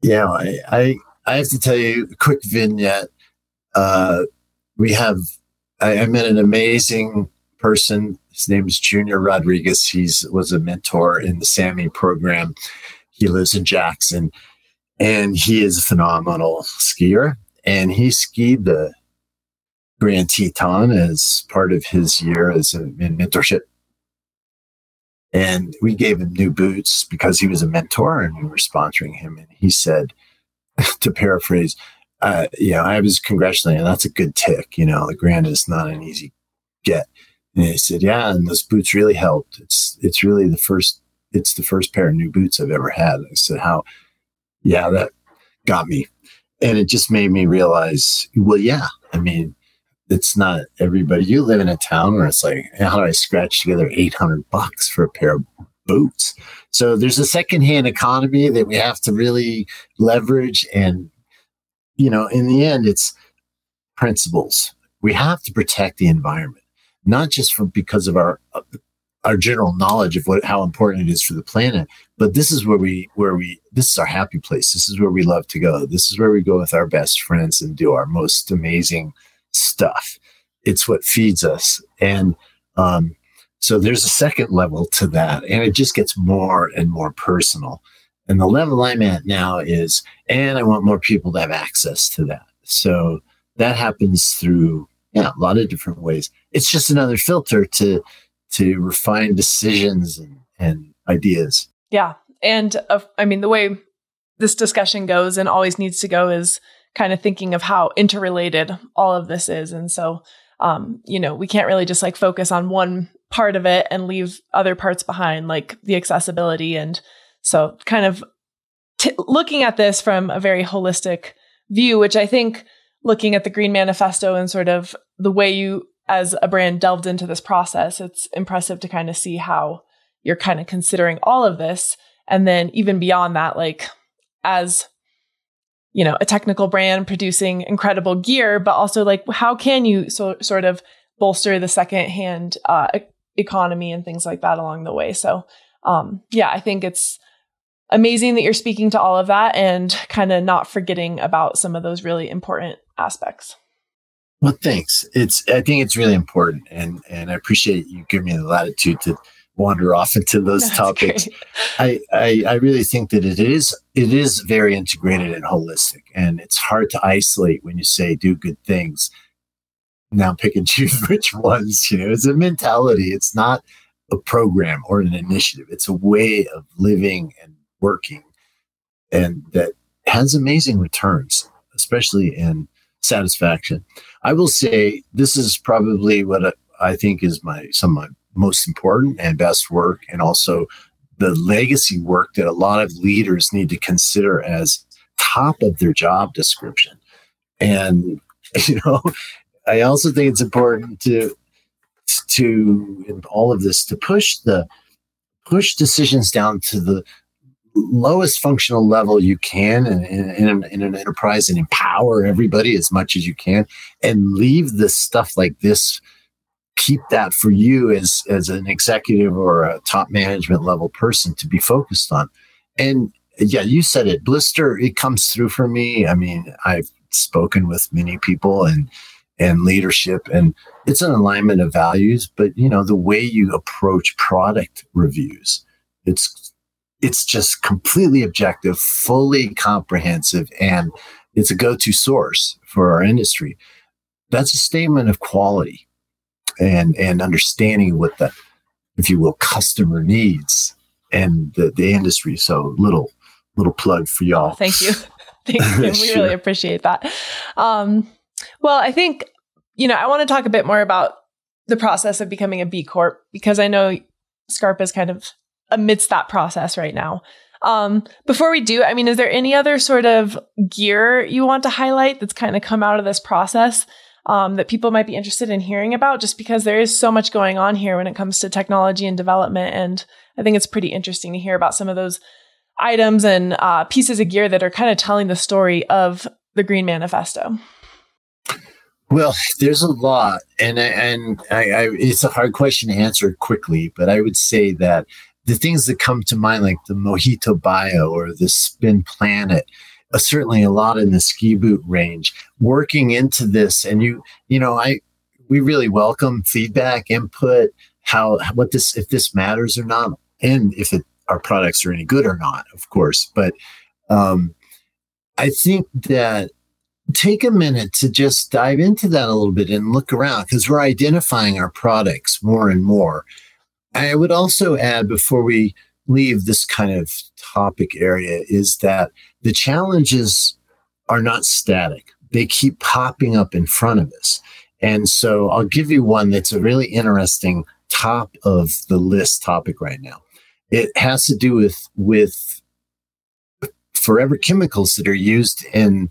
yeah, I, I I have to tell you a quick vignette. Uh, we have, I, I, met an amazing person. His name is Junior Rodriguez. He's was a mentor in the SAMI program. He lives in Jackson and he is a phenomenal skier. And he skied the Grand Teton as part of his year as a, in mentorship. And we gave him new boots because he was a mentor and we were sponsoring him. And he said, [laughs] to paraphrase, uh, you know, I was congratulating, that's a good tick. You know, the grand is not an easy get. And he said, yeah, and those boots really helped. It's, it's really the first, it's the first pair of new boots I've ever had. I said, how, yeah, that got me. And it just made me realize, well, yeah, I mean, it's not everybody. You live in a town where it's like, how do I scratch together 800 bucks for a pair of boots. So there's a secondhand economy that we have to really leverage. And, you know, in the end, it's principles. We have to protect the environment, not just for because of our our general knowledge of what how important it is for the planet, but this is where we where we this is our happy place. This is where we love to go. This is where we go with our best friends and do our most amazing stuff. It's what feeds us. And um, so there's a second level to that, and it just gets more and more personal. And the level I'm at now is, and I want more people to have access to that. So that happens through yeah, a lot of different ways. It's just another filter to to refine decisions and, and ideas. Yeah. And uh, I mean, the way this discussion goes and always needs to go is kind of thinking of how interrelated all of this is. And so, um, you know, we can't really just like focus on one part of it and leave other parts behind, like the accessibility. And so, kind of t- looking at this from a very holistic view, which I think looking at the Green Manifesto and sort of the way you, as a brand, delved into this process, it's impressive to kind of see how you're kind of considering all of this. And then, even beyond that, like as you know, a technical brand producing incredible gear, but also like how can you so, sort of bolster the secondhand uh, economy and things like that along the way. So, um, yeah, I think it's amazing that you're speaking to all of that and kind of not forgetting about some of those really important aspects. Well, thanks. It's I think it's really important, and and I appreciate you giving me the latitude to wander off into those That's topics. I, I I really think that it is it is very integrated and holistic, and it's hard to isolate when you say do good things now pick and [laughs] choose which ones. You know, it's a mentality. It's not a program or an initiative. It's a way of living and working, and that has amazing returns, especially in satisfaction. I will say this is probably what I think is my some of my most important and best work, and also the legacy work that a lot of leaders need to consider as top of their job description. And [laughs] you know, I also think it's important to to in all of this to push the push decisions down to the lowest functional level you can in, in, in, an, enterprise and empower everybody as much as you can and leave the stuff like this keep that for you as as an executive or a top management level person to be focused on. And yeah you said it blister it comes through for me. I mean i've spoken with many people and and leadership and it's an alignment of values but you know the way you approach product reviews it's it's just completely objective fully comprehensive and it's a go-to source for our industry. That's a statement of quality and and understanding what the if you will customer needs and the, the industry. So little little plug for y'all. Thank you. [laughs] Thank you. We really appreciate that. Um well, I think, you know, I want to talk a bit more about the process of becoming a B Corp because I know Scarpa is kind of amidst that process right now. Um, before we do, I mean, is there any other sort of gear you want to highlight that's kind of come out of this process um, that people might be interested in hearing about? Just because there is so much going on here when it comes to technology and development. And I think it's pretty interesting to hear about some of those items and uh, pieces of gear that are kind of telling the story of the Green Manifesto. Well, there's a lot, and and I, I, it's a hard question to answer quickly. But I would say that the things that come to mind, like the Mojito Bio or the Spin Planet, uh, certainly a lot in the ski boot range. Working into this, and you, you know, I we really welcome feedback, input, how what this if this matters or not, and if it, our products are any good or not, of course. But um, I think that take a minute to just dive into that a little bit and look around because we're identifying our products more and more. I would also add before we leave this kind of topic area is that the challenges are not static. They keep popping up in front of us. And so I'll give you one that's a really interesting top of the list topic right now. It has to do with with forever chemicals that are used in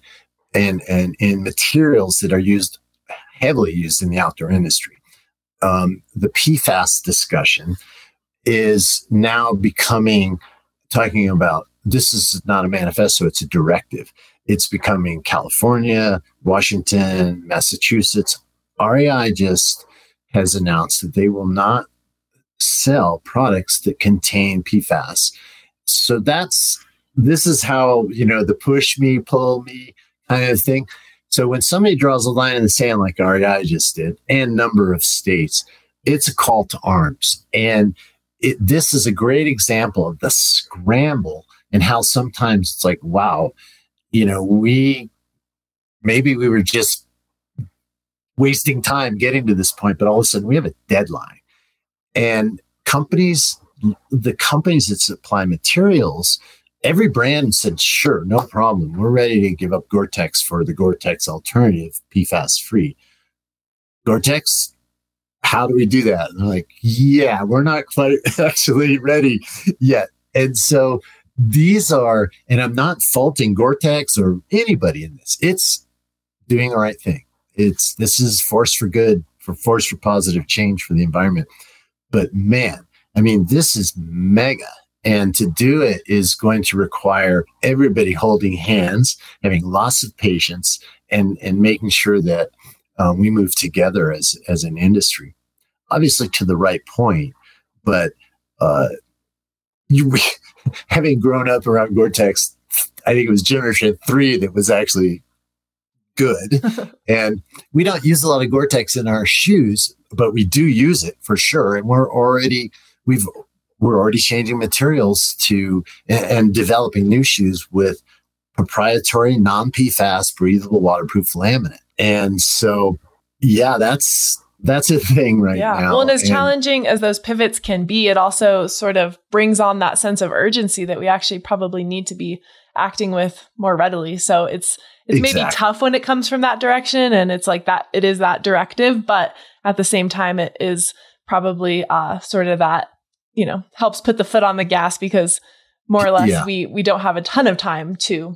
and and in materials that are used heavily used in the outdoor industry. Um, the PFAS discussion is now becoming talking about this is not a manifesto, it's a directive. It's becoming California, Washington, Massachusetts. REI just has announced that they will not sell products that contain PFAS. So that's this is how, you know, the push me, pull me, kind of thing. So when somebody draws a line in the sand like REI just did, and number of states, it's a call to arms. And it, this is a great example of the scramble and how sometimes it's like, wow, you know, we maybe we were just wasting time getting to this point, but all of a sudden we have a deadline. And companies, the companies that supply materials every brand said, sure, no problem. We're ready to give up Gore-Tex for the Gore-Tex alternative, PFAS free. Gore-Tex, how do we do that? And they're like, yeah, we're not quite [laughs] actually ready yet. And so these are, and I'm not faulting Gore-Tex or anybody in this. It's doing the right thing. It's this is force for good, for force for positive change for the environment. But man, I mean, this is mega and to do it is going to require everybody holding hands, having lots of patience, and, and making sure that um, we move together as, as an industry. Obviously, to the right point, but uh, you, [laughs] having grown up around Gore-Tex, I think it was generation three that was actually good. [laughs] and we don't use a lot of Gore-Tex in our shoes, but we do use it for sure. And we're already we've we're already changing materials to and, and developing new shoes with proprietary non-PFAS breathable waterproof laminate. And so Yeah, that's that's a thing right yeah. now. Well, and as And- challenging as those pivots can be, it also sort of brings on that sense of urgency that we actually probably need to be acting with more readily. So it's it's maybe Exactly. tough when it comes from that direction and it's like that it is that directive, but at the same time it is probably uh sort of that, you know, helps put the foot on the gas because more or less Yeah. we we don't have a ton of time to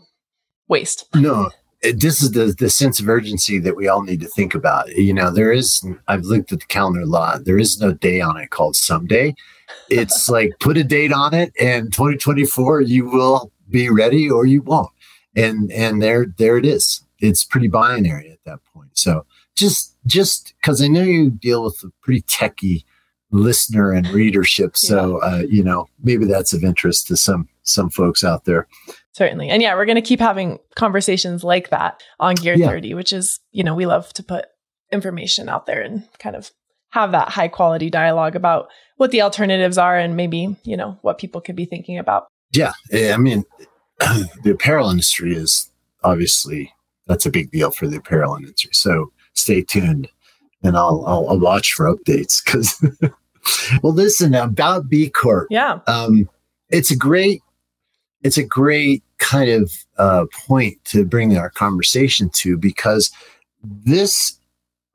waste. No, this is the the sense of urgency that we all need to think about. You know, there is. I've looked at the calendar a lot. There is no day on it called someday. It's [laughs] like put a date on it, and 2024 you will be ready or you won't. And and there there it is. It's pretty binary at that point. So just just because I know you deal with a pretty techie listener and readership, so uh, you know maybe that's of interest to some some folks out there. Certainly. And yeah, we're going to keep having conversations like that on Gear Yeah. 30, which is, you know, we love to put information out there and kind of have that high quality dialogue about what the alternatives are and maybe, you know, what people could be thinking about. Yeah, eh, I mean, [clears throat] the apparel industry is obviously that's a big deal for the apparel industry. So stay tuned, and I'll I'll, I'll watch for updates because. [laughs] well, listen about B Corp. Yeah. Um, it's a great, it's a great kind of uh, point to bring our conversation to because this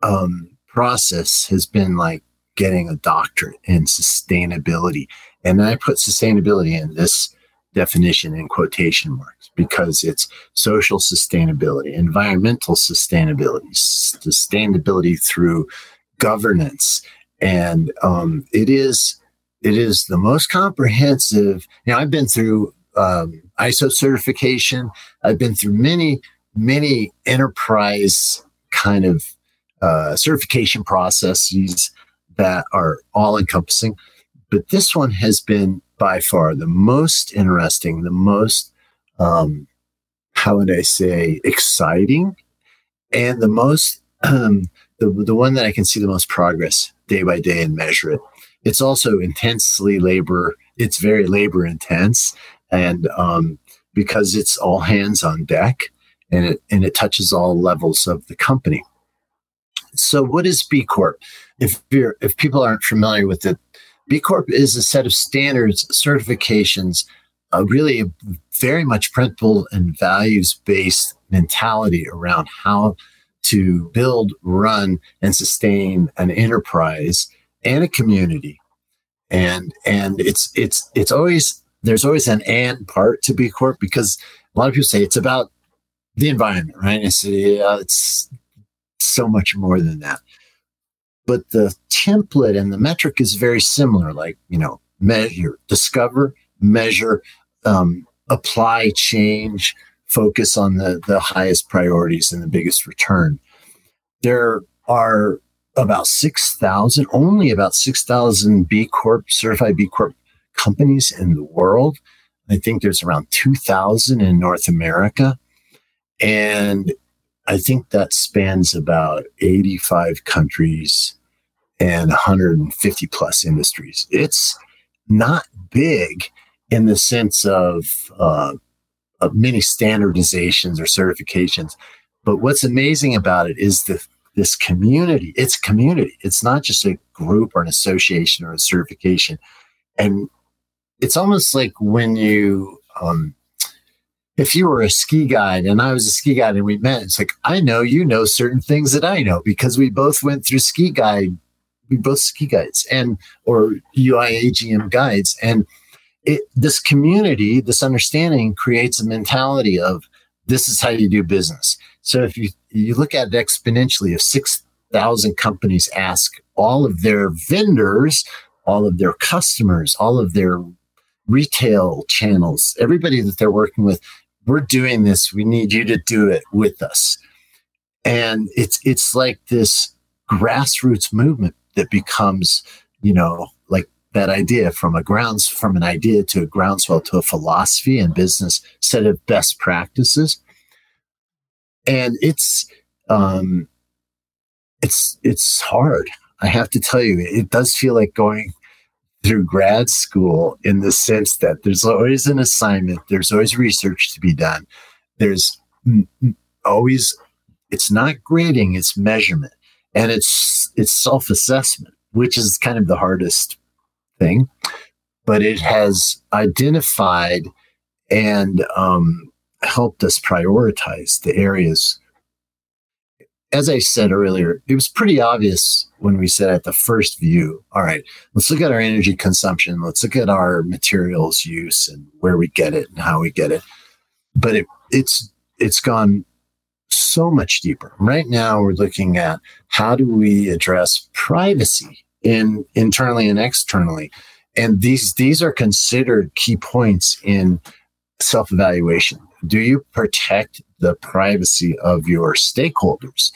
um, process has been like getting a doctorate in sustainability. And I put sustainability in this definition in quotation marks because it's social sustainability, environmental sustainability, sustainability through governance. And um, it is it is the most comprehensive. You know, I've been through um, ISO certification. I've been through many, many enterprise kind of uh, certification processes that are all encompassing. But this one has been by far the most interesting, the most, um, how would I say, exciting, and the most, um, [clears throat] the, the one that I can see the most progress day by day and measure it. It's also intensely labor, it's very labor intense. And um, because it's all hands on deck and it, and it touches all levels of the company. So, what is B Corp? If you're, if people aren't familiar with it, B Corp is a set of standards, certifications, uh, really very much principle and values based mentality around how to build, run, and sustain an enterprise and a community. And and it's it's it's always there's always an and part to B Corp because a lot of people say it's about the environment, right? It's yeah, it's so much more than that but the template and the metric is very similar like you know measure discover measure um, apply change focus on the the highest priorities and the biggest return. There are about 6000 only about 6000 b corp certified b corp companies in the world. I think there's around 2000 in north america. And i think that spans about 85 countries and 150 plus industries. It's not big in the sense of, uh, of many standardizations or certifications. But what's amazing about it is the this community. It's community. It's not just a group or an association or a certification. And it's almost like when you um, if you were a ski guide and I was a ski guide and we met, it's like I know you know certain things that I know because we both went through ski guide we both ski guides and or UIAGM guides. And it, this community, this understanding creates a mentality of this is how you do business. So if you, you look at it exponentially, if 6,000 companies ask all of their vendors, all of their customers, all of their retail channels, everybody that they're working with, we're doing this. We need you to do it with us. And it's, it's like this grassroots movement that becomes, you know, that idea from a grounds from an idea to a groundswell to a philosophy and business set of best practices. And it's um it's it's hard. I have to tell you, it does feel like going through grad school in the sense that there's always an assignment, there's always research to be done. There's always it's not grading, it's measurement and it's it's self-assessment, which is kind of the hardest thing, but it has identified and um, helped us prioritize the areas. As I said earlier, it was pretty obvious when we said at the first view, all right, let's look at our energy consumption, let's look at our materials use and where we get it and how we get it. But it, it's it's gone so much deeper. Right now, we're looking at how do we address privacy in internally and externally, and these these are considered key points in self evaluation. Do you protect the privacy of your stakeholders,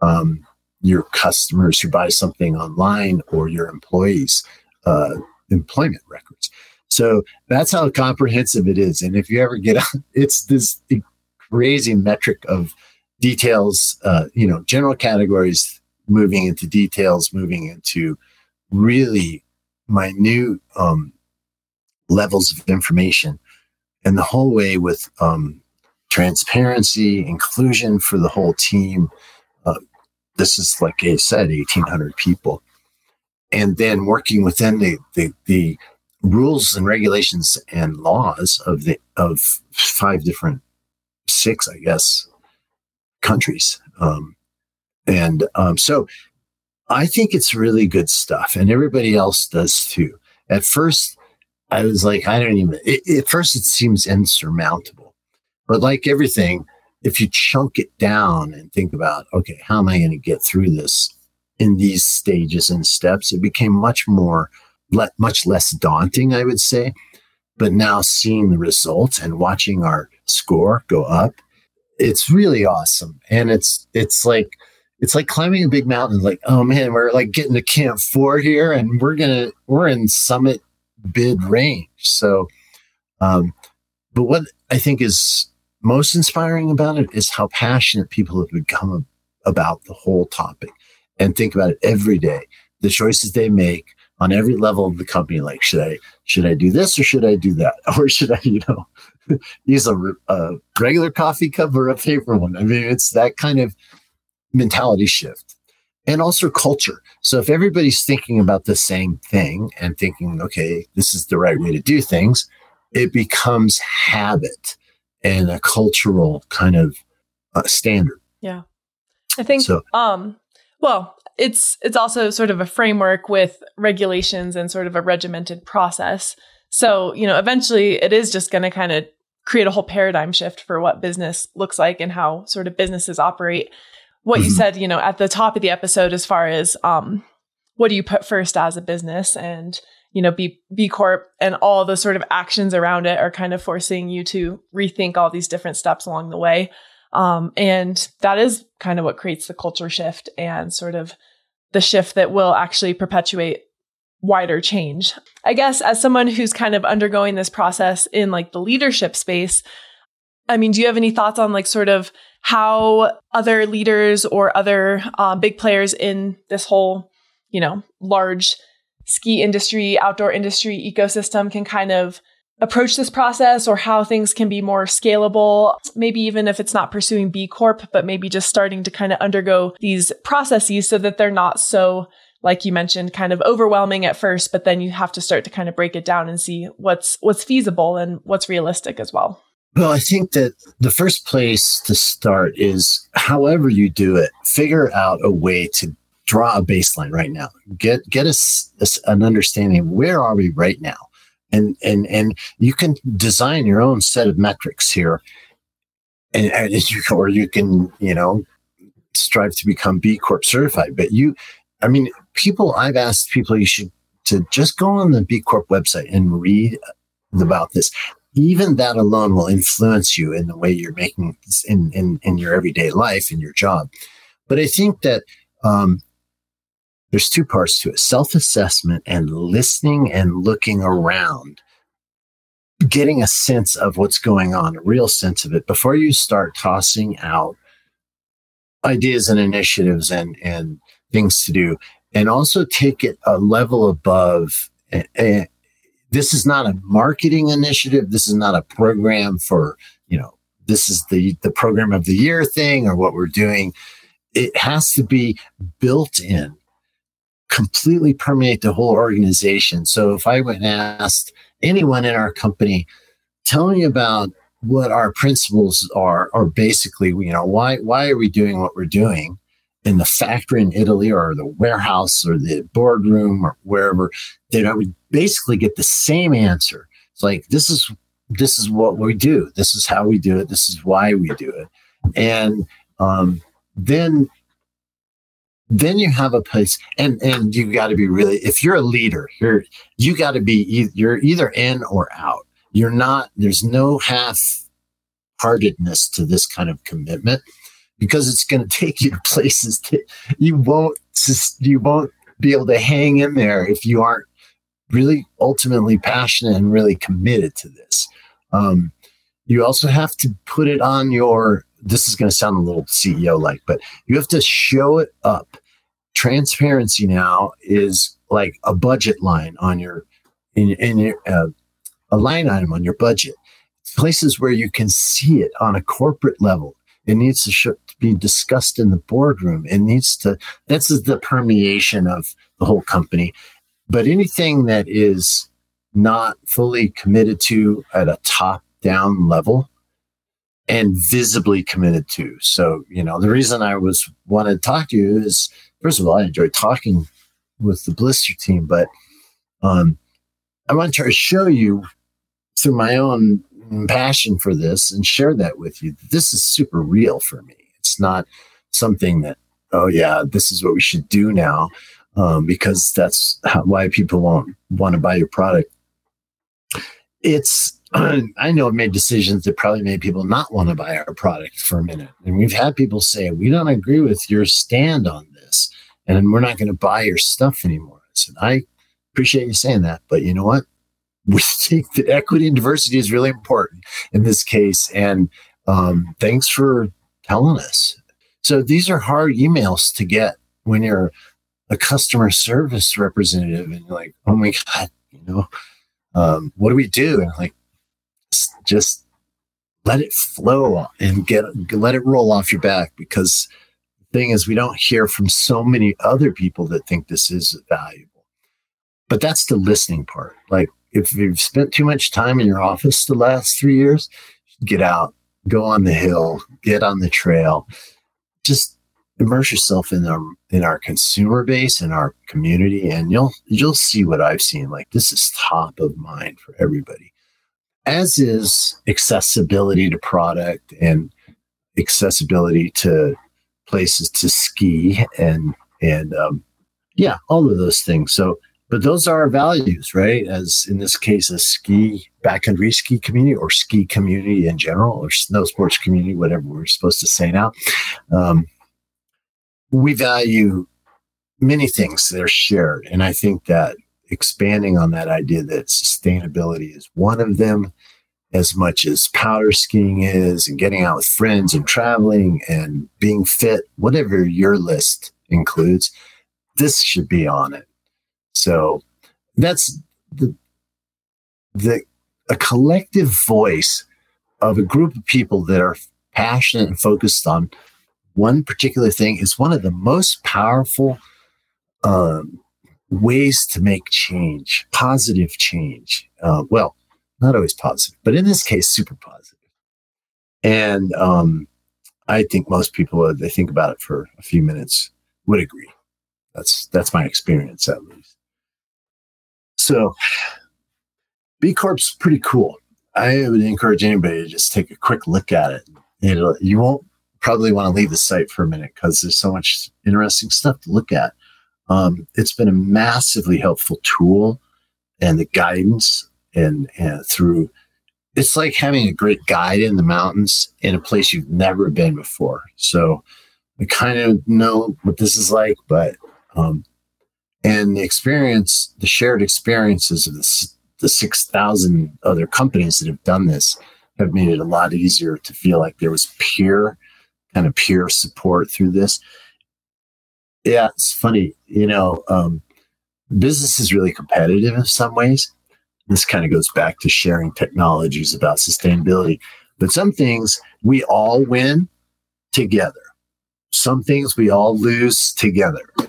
um, your customers who buy something online, or your employees' uh, employment records? So that's how comprehensive it is. And if you ever get, [laughs] it's this crazy metric of details, uh, you know, general categories moving into details, moving into really minute um, levels of information, and the whole way with um, transparency, inclusion for the whole team. Uh, this is like I said, eighteen hundred people, and then working within the, the the rules and regulations and laws of the of five different six, I guess, countries. Um, and um, so I think it's really good stuff, and everybody else does too. At first, I was like, I don't even, it, at first, it seems insurmountable. But like everything, if you chunk it down and think about, okay, how am I going to get through this in these stages and steps, it became much more, le- much less daunting, I would say. But now seeing the results and watching our score go up it's really awesome. And it's it's like it's like climbing a big mountain. Like, oh man, we're like getting to Camp Four here, and we're gonna we're in summit bid range. So, um, but what I think is most inspiring about it is how passionate people have become about the whole topic, and think about it every day. The choices they make on every level of the company. Like, should I should I do this or should I do that, [laughs] or should I, you know, [laughs] use a, a regular coffee cup or a paper one. I mean, it's that kind of mentality shift and also culture. So if everybody's thinking about the same thing and thinking, okay, this is the right way to do things, it becomes habit and a cultural kind of uh, standard. Yeah. I think so, um well, it's it's also sort of a framework with regulations and sort of a regimented process. So, you know, eventually it is just going to kind of create a whole paradigm shift for what business looks like and how sort of businesses operate. What you mm-hmm. said, you know, at the top of the episode, as far as um, what do you put first as a business and you know B B Corp and all the sort of actions around it are kind of forcing you to rethink all these different steps along the way. Um, and that is kind of what creates the culture shift and sort of the shift that will actually perpetuate wider change. I guess as someone who's kind of undergoing this process in like the leadership space, I mean, do you have any thoughts on like sort of how other leaders or other uh, big players in this whole, you know, large ski industry, outdoor industry ecosystem can kind of approach this process or how things can be more scalable, maybe even if it's not pursuing B Corp, but maybe just starting to kind of undergo these processes so that they're not so like you mentioned, kind of overwhelming at first, but then you have to start to kind of break it down and see what's what's feasible and what's realistic as well. Well, I think that the first place to start is however you do it, figure out a way to draw a baseline right now. Get get us an understanding where are we right now. And and and you can design your own set of metrics here. And, and [laughs] you, or you can, you know, strive to become B Corp certified. But you I mean, people, I've asked people you should to just go on the B Corp website and read about this. Even that alone will influence you in the way you're making in, in, in your everyday life, in your job. But I think that um, there's two parts to it self assessment and listening and looking around, getting a sense of what's going on, a real sense of it before you start tossing out ideas and initiatives and, and things to do and also take it a level above. And this is not a marketing initiative. This is not a program for, you know, this is the, the program of the year thing or what we're doing. it has to be built in, completely permeate the whole organization. So if I went and asked anyone in our company, tell me about what our principles are, or basically, you know, why why are we doing what we're doing in the factory in Italy or the warehouse or the boardroom or wherever, that I would basically get the same answer. It's like this is this is what we do. This is how we do it. This is why we do it. And um, then then you have a place and and you got to be really if you're a leader you're you got to be you're either in or out you're not there's no half heartedness to this kind of commitment because it's going to take you to places that you won't you won't be able to hang in there if you aren't really ultimately passionate and really committed to this um, you also have to put it on your this is going to sound a little CEO like, but you have to show it up. Transparency now is like a budget line on your in, in your uh, a line item on your budget. Places where you can see it on a corporate level. It needs to, show, be discussed in the boardroom. It needs to. That's the permeation of the whole company. But anything that is not fully committed to at a top down level and visibly committed to. So, you know, the reason I was wanted to talk to you is first of all, I enjoy talking with the blister team, but um, I want to try to show you through my own passion for this and share that with you. This is super real for me. It's not something that, oh yeah, this is what we should do now, um, because that's how, why people won't want to buy your product. It's [clears throat] I know I've made decisions that probably made people not want to buy our product for a minute. And we've had people say, we don't agree with your stand on this, and we're not going to buy your stuff anymore. I said, I appreciate you saying that, but you know what? [laughs] We think that equity and diversity is really important in this case. And um, thanks for telling us. So these are hard emails to get when you're a customer service representative and you're like, oh my God, you know, um, what do we do? And like, just let it flow and get let it roll off your back because the thing is we don't hear from so many other people that think this is valuable but that's the listening part like if you've spent too much time in your office the last three years get out go on the hill get on the trail. Just immerse yourself in our in our consumer base and our community and you'll you'll see what i've seen. Like this is top of mind for everybody. As is accessibility to product and accessibility to places to ski and and um, yeah, all of those things. So, but those are our values, right? As in this case, a ski backcountry ski community or ski community in general or snow sports community, whatever we're supposed to say now. Um, we value many things that are shared, and I think that expanding on that idea that sustainability is one of them as much as powder skiing is and getting out with friends and traveling and being fit, whatever your list includes, this should be on it. So that's the, the a collective voice of a group of people that are passionate and focused on one particular thing is one of the most powerful um, ways to make change, positive change. Uh, well, not always positive, but in this case, super positive. And um, I think most people, they think about it for a few minutes, would agree. That's that's my experience at least. So, B Corp's pretty cool. I would encourage anybody to just take a quick look at it. It'll, you won't probably want to leave the site for a minute because there's so much interesting stuff to look at. Um, it's been a massively helpful tool, and the guidance and, and through it's like having a great guide in the mountains in a place you've never been before. So I kind of know what this is like, but um, and the experience, the shared experiences of the, the six thousand other companies that have done this have made it a lot easier to feel like there was peer kind of peer support through this yeah, it's funny. You know, um, business is really competitive in some ways. This kind of goes back to sharing technologies about sustainability. But some things we all win together. Some things we all lose together. [laughs]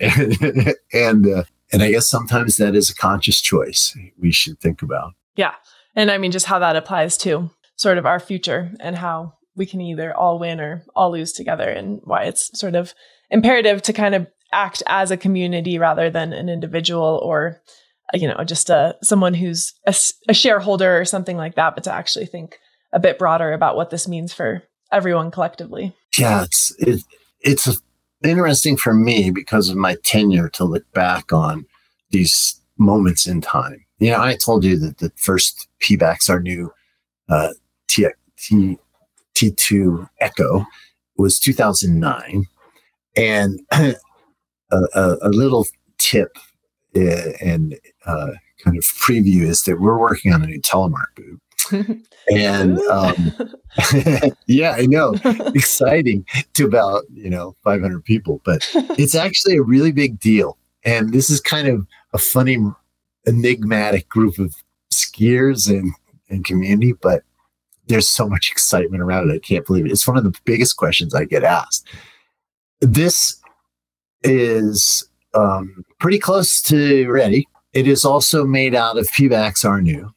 and, uh, and I guess sometimes that is a conscious choice we should think about. Yeah. And I mean, just how that applies to sort of our future and how we can either all win or all lose together, and why it's sort of imperative to kind of act as a community rather than an individual or you know just a someone who's a, a shareholder or something like that but to actually think a bit broader about what this means for everyone collectively yeah it's it, it's interesting for me because of my tenure to look back on these moments in time you know i told you that the first Pebax Rnew uh, T, T, T2 Eco was 2009 and [clears throat] a, a, a, little tip uh, and uh, kind of preview is that we're working on a new telemark boot. And um, [laughs] yeah, I know, [laughs] exciting to about you know 500 people, but it's actually a really big deal. And this is kind of a funny, enigmatic group of skiers and, and community, but there's so much excitement around it. I can't believe it. It's one of the biggest questions I get asked. This is um, pretty close to ready. It is also made out of Rnew.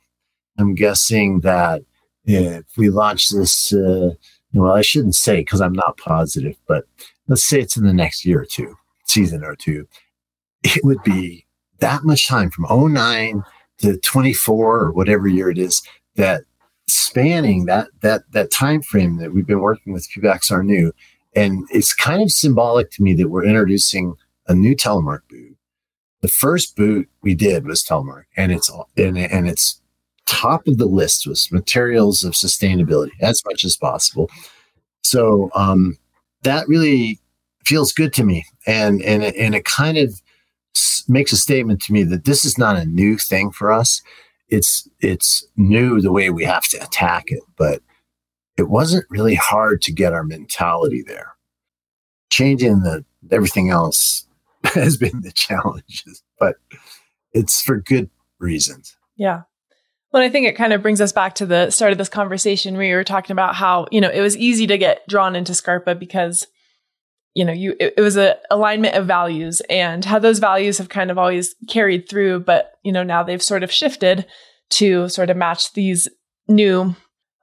I'm guessing that if we launch this, uh, well, I shouldn't say because I'm not positive, but let's say it's in the next year or two, season or two, it would be that much time from 09 to 24 or whatever year it is that spanning that that that time frame that we've been working with Pebax Rnew and it's kind of symbolic to me that we're introducing a new telemark boot. The first boot we did was telemark, and it's and, and it's top of the list was materials of sustainability as much as possible. So um, that really feels good to me, and and it, and it kind of makes a statement to me that this is not a new thing for us. It's it's new the way we have to attack it, but it wasn't really hard to get our mentality there. Changing the everything else [laughs] has been the challenges, but it's for good reasons. Yeah. Well, I think it kind of brings us back to the start of this conversation where you were talking about how, you know, it was easy to get drawn into Scarpa because, you know, you it, it was a alignment of values and how those values have kind of always carried through, but you know, now they've sort of shifted to sort of match these new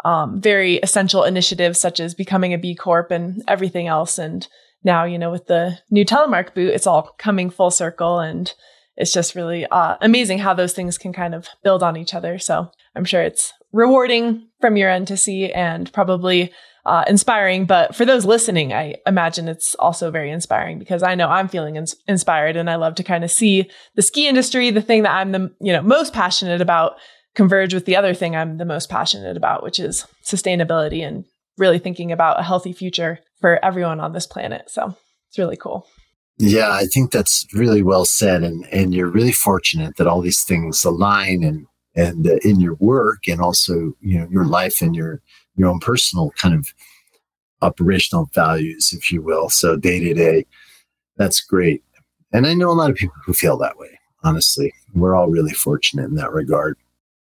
um, very essential initiatives such as becoming a B Corp and everything else. And now, you know, with the new telemark boot, it's all coming full circle and it's just really uh, amazing how those things can kind of build on each other. So I'm sure it's rewarding from your end to see and probably uh, inspiring. But for those listening, I imagine it's also very inspiring because I know I'm feeling ins- inspired and I love to kind of see the ski industry, the thing that I'm the you know most passionate about, converge with the other thing I'm the most passionate about, which is sustainability and really thinking about a healthy future for everyone on this planet. So it's really cool. Yeah, I think that's really well said, and and you're really fortunate that all these things align and and uh, in your work and also you know your life and your your own personal kind of operational values, if you will. So day to day, that's great. And I know a lot of people who feel that way. Honestly, we're all really fortunate in that regard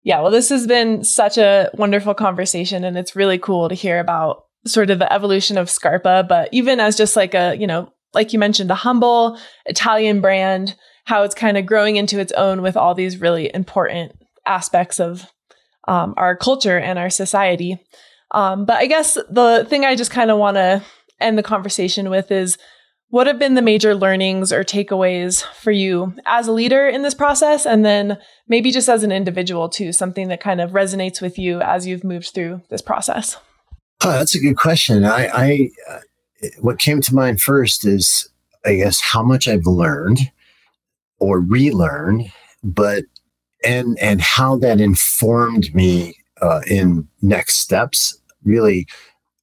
yeah, well, this has been such a wonderful conversation, and it's really cool to hear about sort of the evolution of Scarpa, but even as just like a, you know, like you mentioned, a humble Italian brand, how it's kind of growing into its own with all these really important aspects of um, our culture and our society. Um, but I guess the thing I just kind of want to end the conversation with is what have been the major learnings or takeaways for you as a leader in this process? And then maybe just as an individual too, something that kind of resonates with you as you've moved through this process? Oh, that's a good question. I, I uh, what came to mind first is, I guess, how much I've learned or relearned, but and and how that informed me uh, in next steps. Really,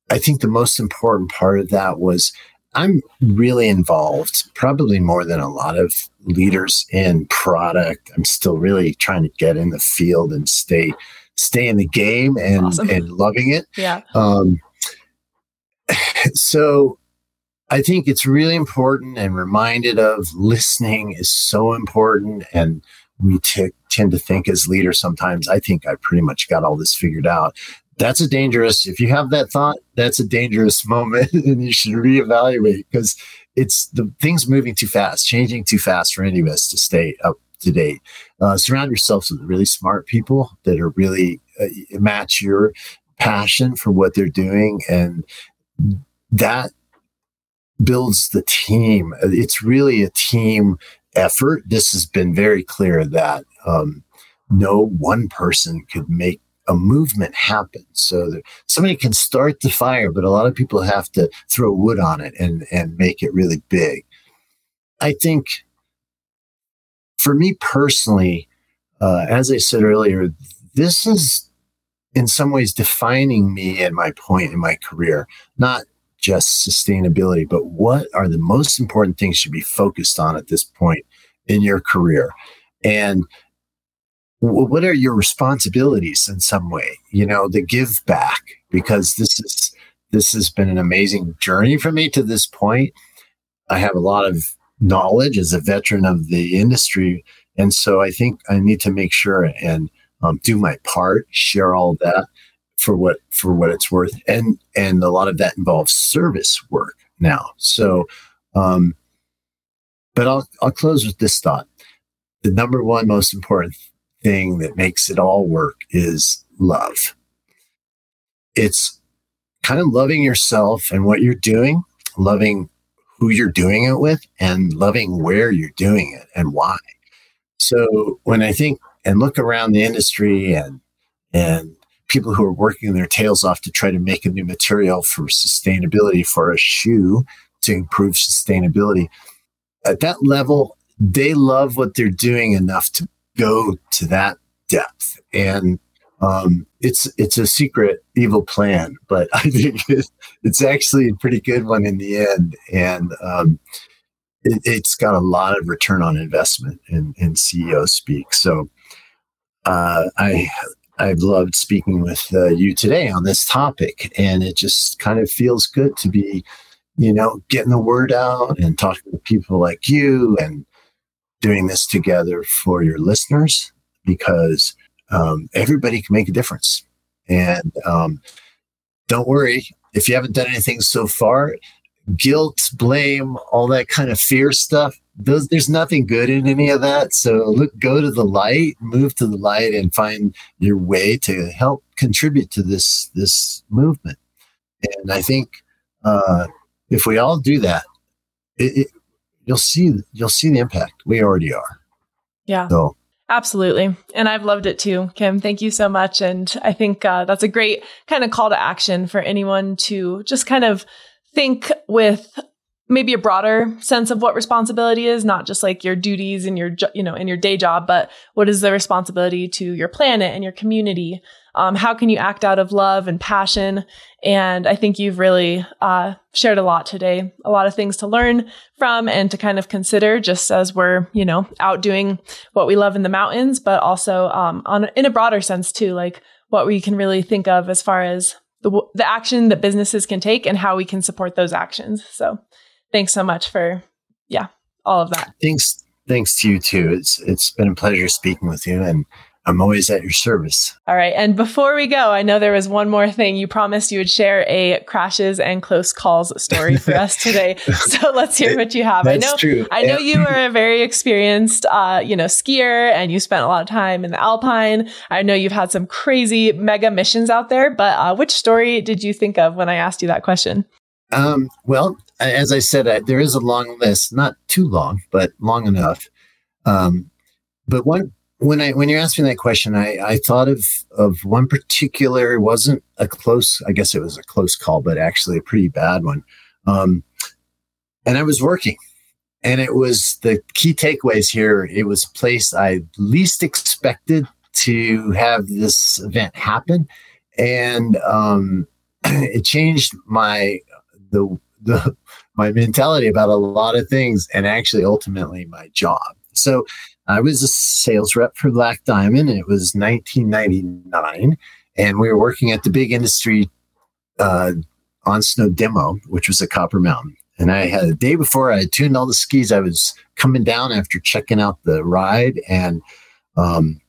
I think the most important part of that was I'm really involved, probably more than a lot of leaders in product. I'm still really trying to get in the field and stay stay in the game and awesome. and loving it. Yeah. Um, [laughs] so I think it's really important and reminded of listening is so important. And we t- tend to think as leaders sometimes, I think I pretty much got all this figured out. that's a dangerous if you have that thought that's a dangerous [laughs] moment and you should reevaluate because it's the things moving too fast changing too fast for any of us to stay up to date uh, surround yourself with really smart people that are really uh, match your passion for what they're doing and that builds the team it's really a team effort this has been very clear that um, no one person could make a movement happen. So somebody can start the fire, but a lot of people have to throw wood on it and, and make it really big. I think for me personally, uh, as I said earlier, this is in some ways defining me and my point in my career, not just sustainability, but what are the most important things should be focused on at this point in your career? And what are your responsibilities in some way you know the give back because this is this has been an amazing journey for me to this point i have a lot of knowledge as a veteran of the industry and so i think i need to make sure and um, do my part share all that for what for what it's worth and and a lot of that involves service work now so um but i'll i'll close with this thought the number one most important thing that makes it all work is love. It's kind of loving yourself and what you're doing, loving who you're doing it with, and loving where you're doing it and why. So when I think and look around the industry and and people who are working their tails off to try to make a new material for sustainability for a shoe to improve sustainability at that level they love what they're doing enough to go to that depth. And um, it's it's a secret evil plan, but [laughs] I think it's actually a pretty good one in the end. And um, it, has got a lot of return on investment in, in CEO speak. So uh, I I've loved speaking with uh, you today on this topic, and it just kind of feels good to be, you know, getting the word out and talking to people like you and doing this together for your listeners because um, everybody can make a difference. And um, don't worry if you haven't done anything so far. Guilt, blame, all that kind of fear stuff. Those, there's nothing good in any of that. So look, go to the light, move to the light, and find your way to help contribute to this this movement. And I think uh, if we all do that, it, it, you'll see you'll see the impact. We already are. Yeah. So Absolutely. And I've loved it too, Kim. Thank you so much. And I think uh, that's a great kind of call to action for anyone to just kind of think with maybe a broader sense of what responsibility is, not just like your duties and your, you know, in your day job, but what is the responsibility to your planet and your community um, how can you act out of love and passion? And I think you've really uh, shared a lot today, a lot of things to learn from and to kind of consider just as we're, you know, out doing what we love in the mountains, but also um, on in a broader sense too, like what we can really think of as far as the, the action that businesses can take and how we can support those actions. So thanks so much for, yeah, all of that. Thanks. Thanks to you too. It's, it's been a pleasure speaking with you and I'm always at your service. All right. And before we go, I know there was one more thing. You promised you would share a crashes and close calls story for us today. [laughs] So let's hear what you have. That's I know, true. I know you are a very experienced, uh, you know, skier and you spent a lot of time in the Alpine. I know you've had some crazy mega missions out there, but uh, which story did you think of when I asked you that question? Um, well, as I said, uh, there is a long list, not too long, but long enough. Um, but one when I when you asked me that question, I, I thought of of one particular. It wasn't a close. I guess it was a close call, but actually a pretty bad one. Um, and I was working, and it was the key takeaways here. It was a place I least expected to have this event happen, and um, [clears throat] it changed my the the my mentality about a lot of things, and actually ultimately my job. So I was a sales rep for Black Diamond, and it was 1999. And we were working at the big industry uh, on snow demo, which was at Copper Mountain. And I had a day before I had tuned all the skis. I was coming down after checking out the ride and um,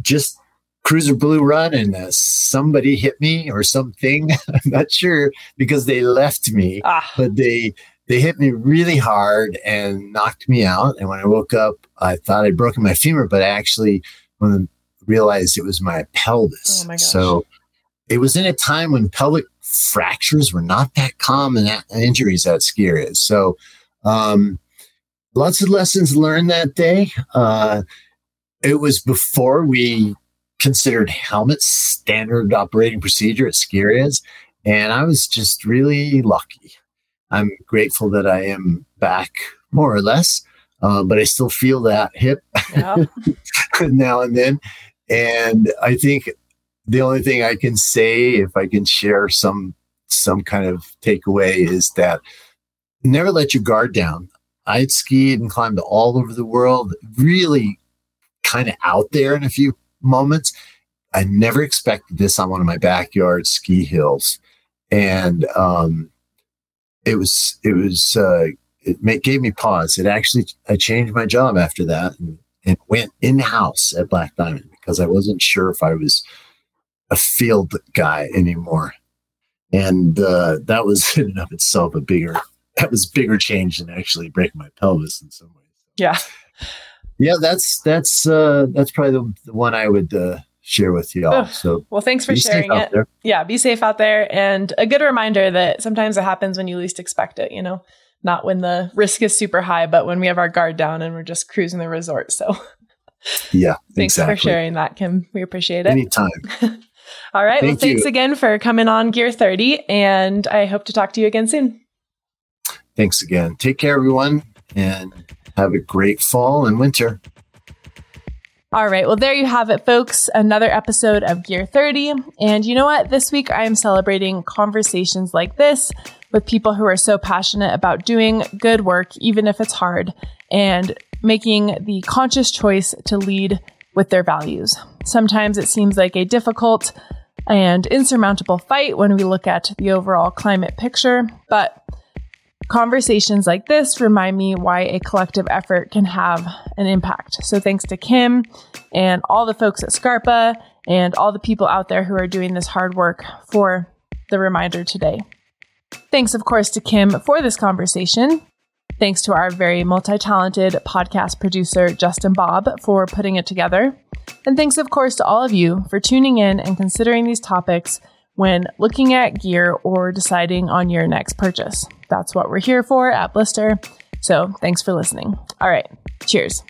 just cruiser blue run and uh, somebody hit me or something. [laughs] I'm not sure because they left me, ah. but they they hit me really hard and knocked me out. And when I woke up, I thought I'd broken my femur, but I actually when I realized it was my pelvis. Oh my so it was in a time when pelvic fractures were not that common injuries at ski areas. So um, lots of lessons learned that day. Uh, it was before we considered helmets standard operating procedure at ski areas. And I was just really lucky. I'm grateful that I am back more or less, uh, but I still feel that hip [laughs] now and then. And I think the only thing I can say, if I can share some some kind of takeaway, is that never let your guard down. I would skied and climbed all over the world, really kind of out there in a few moments. I never expected this on one of my backyard ski hills, and um, it was it was uh, it made, gave me pause. It actually I changed my job after that and, and went in house at Black Diamond because I wasn't sure if I was a field guy anymore, and uh, that was [laughs] in and of itself a bigger that was bigger change than actually breaking my pelvis in some ways. Yeah. Yeah, that's that's uh that's probably the, the one I would uh share with you all. So well, thanks for sharing it. Yeah, be safe out there, and a good reminder that sometimes it happens when you least expect it. You know, not when the risk is super high, but when we have our guard down and we're just cruising the resort. So [laughs] yeah, thanks exactly. for sharing that, Kim. We appreciate it. Anytime. [laughs] all right. Thank well, thanks you. again for coming on Gear 30, and I hope to talk to you again soon. Thanks again. Take care, everyone, and have a great fall and winter. All right. Well, there you have it, folks. Another episode of Gear 30. And you know what? This week I am celebrating conversations like this with people who are so passionate about doing good work, even if it's hard, and making the conscious choice to lead with their values. Sometimes it seems like a difficult and insurmountable fight when we look at the overall climate picture, but Conversations like this remind me why a collective effort can have an impact. So thanks to Kim and all the folks at Scarpa and all the people out there who are doing this hard work for the reminder today. Thanks, of course, to Kim for this conversation. Thanks to our very multi talented podcast producer, Justin Bob, for putting it together. And thanks, of course, to all of you for tuning in and considering these topics when looking at gear or deciding on your next purchase. That's what we're here for at Blister. So thanks for listening. All right. Cheers.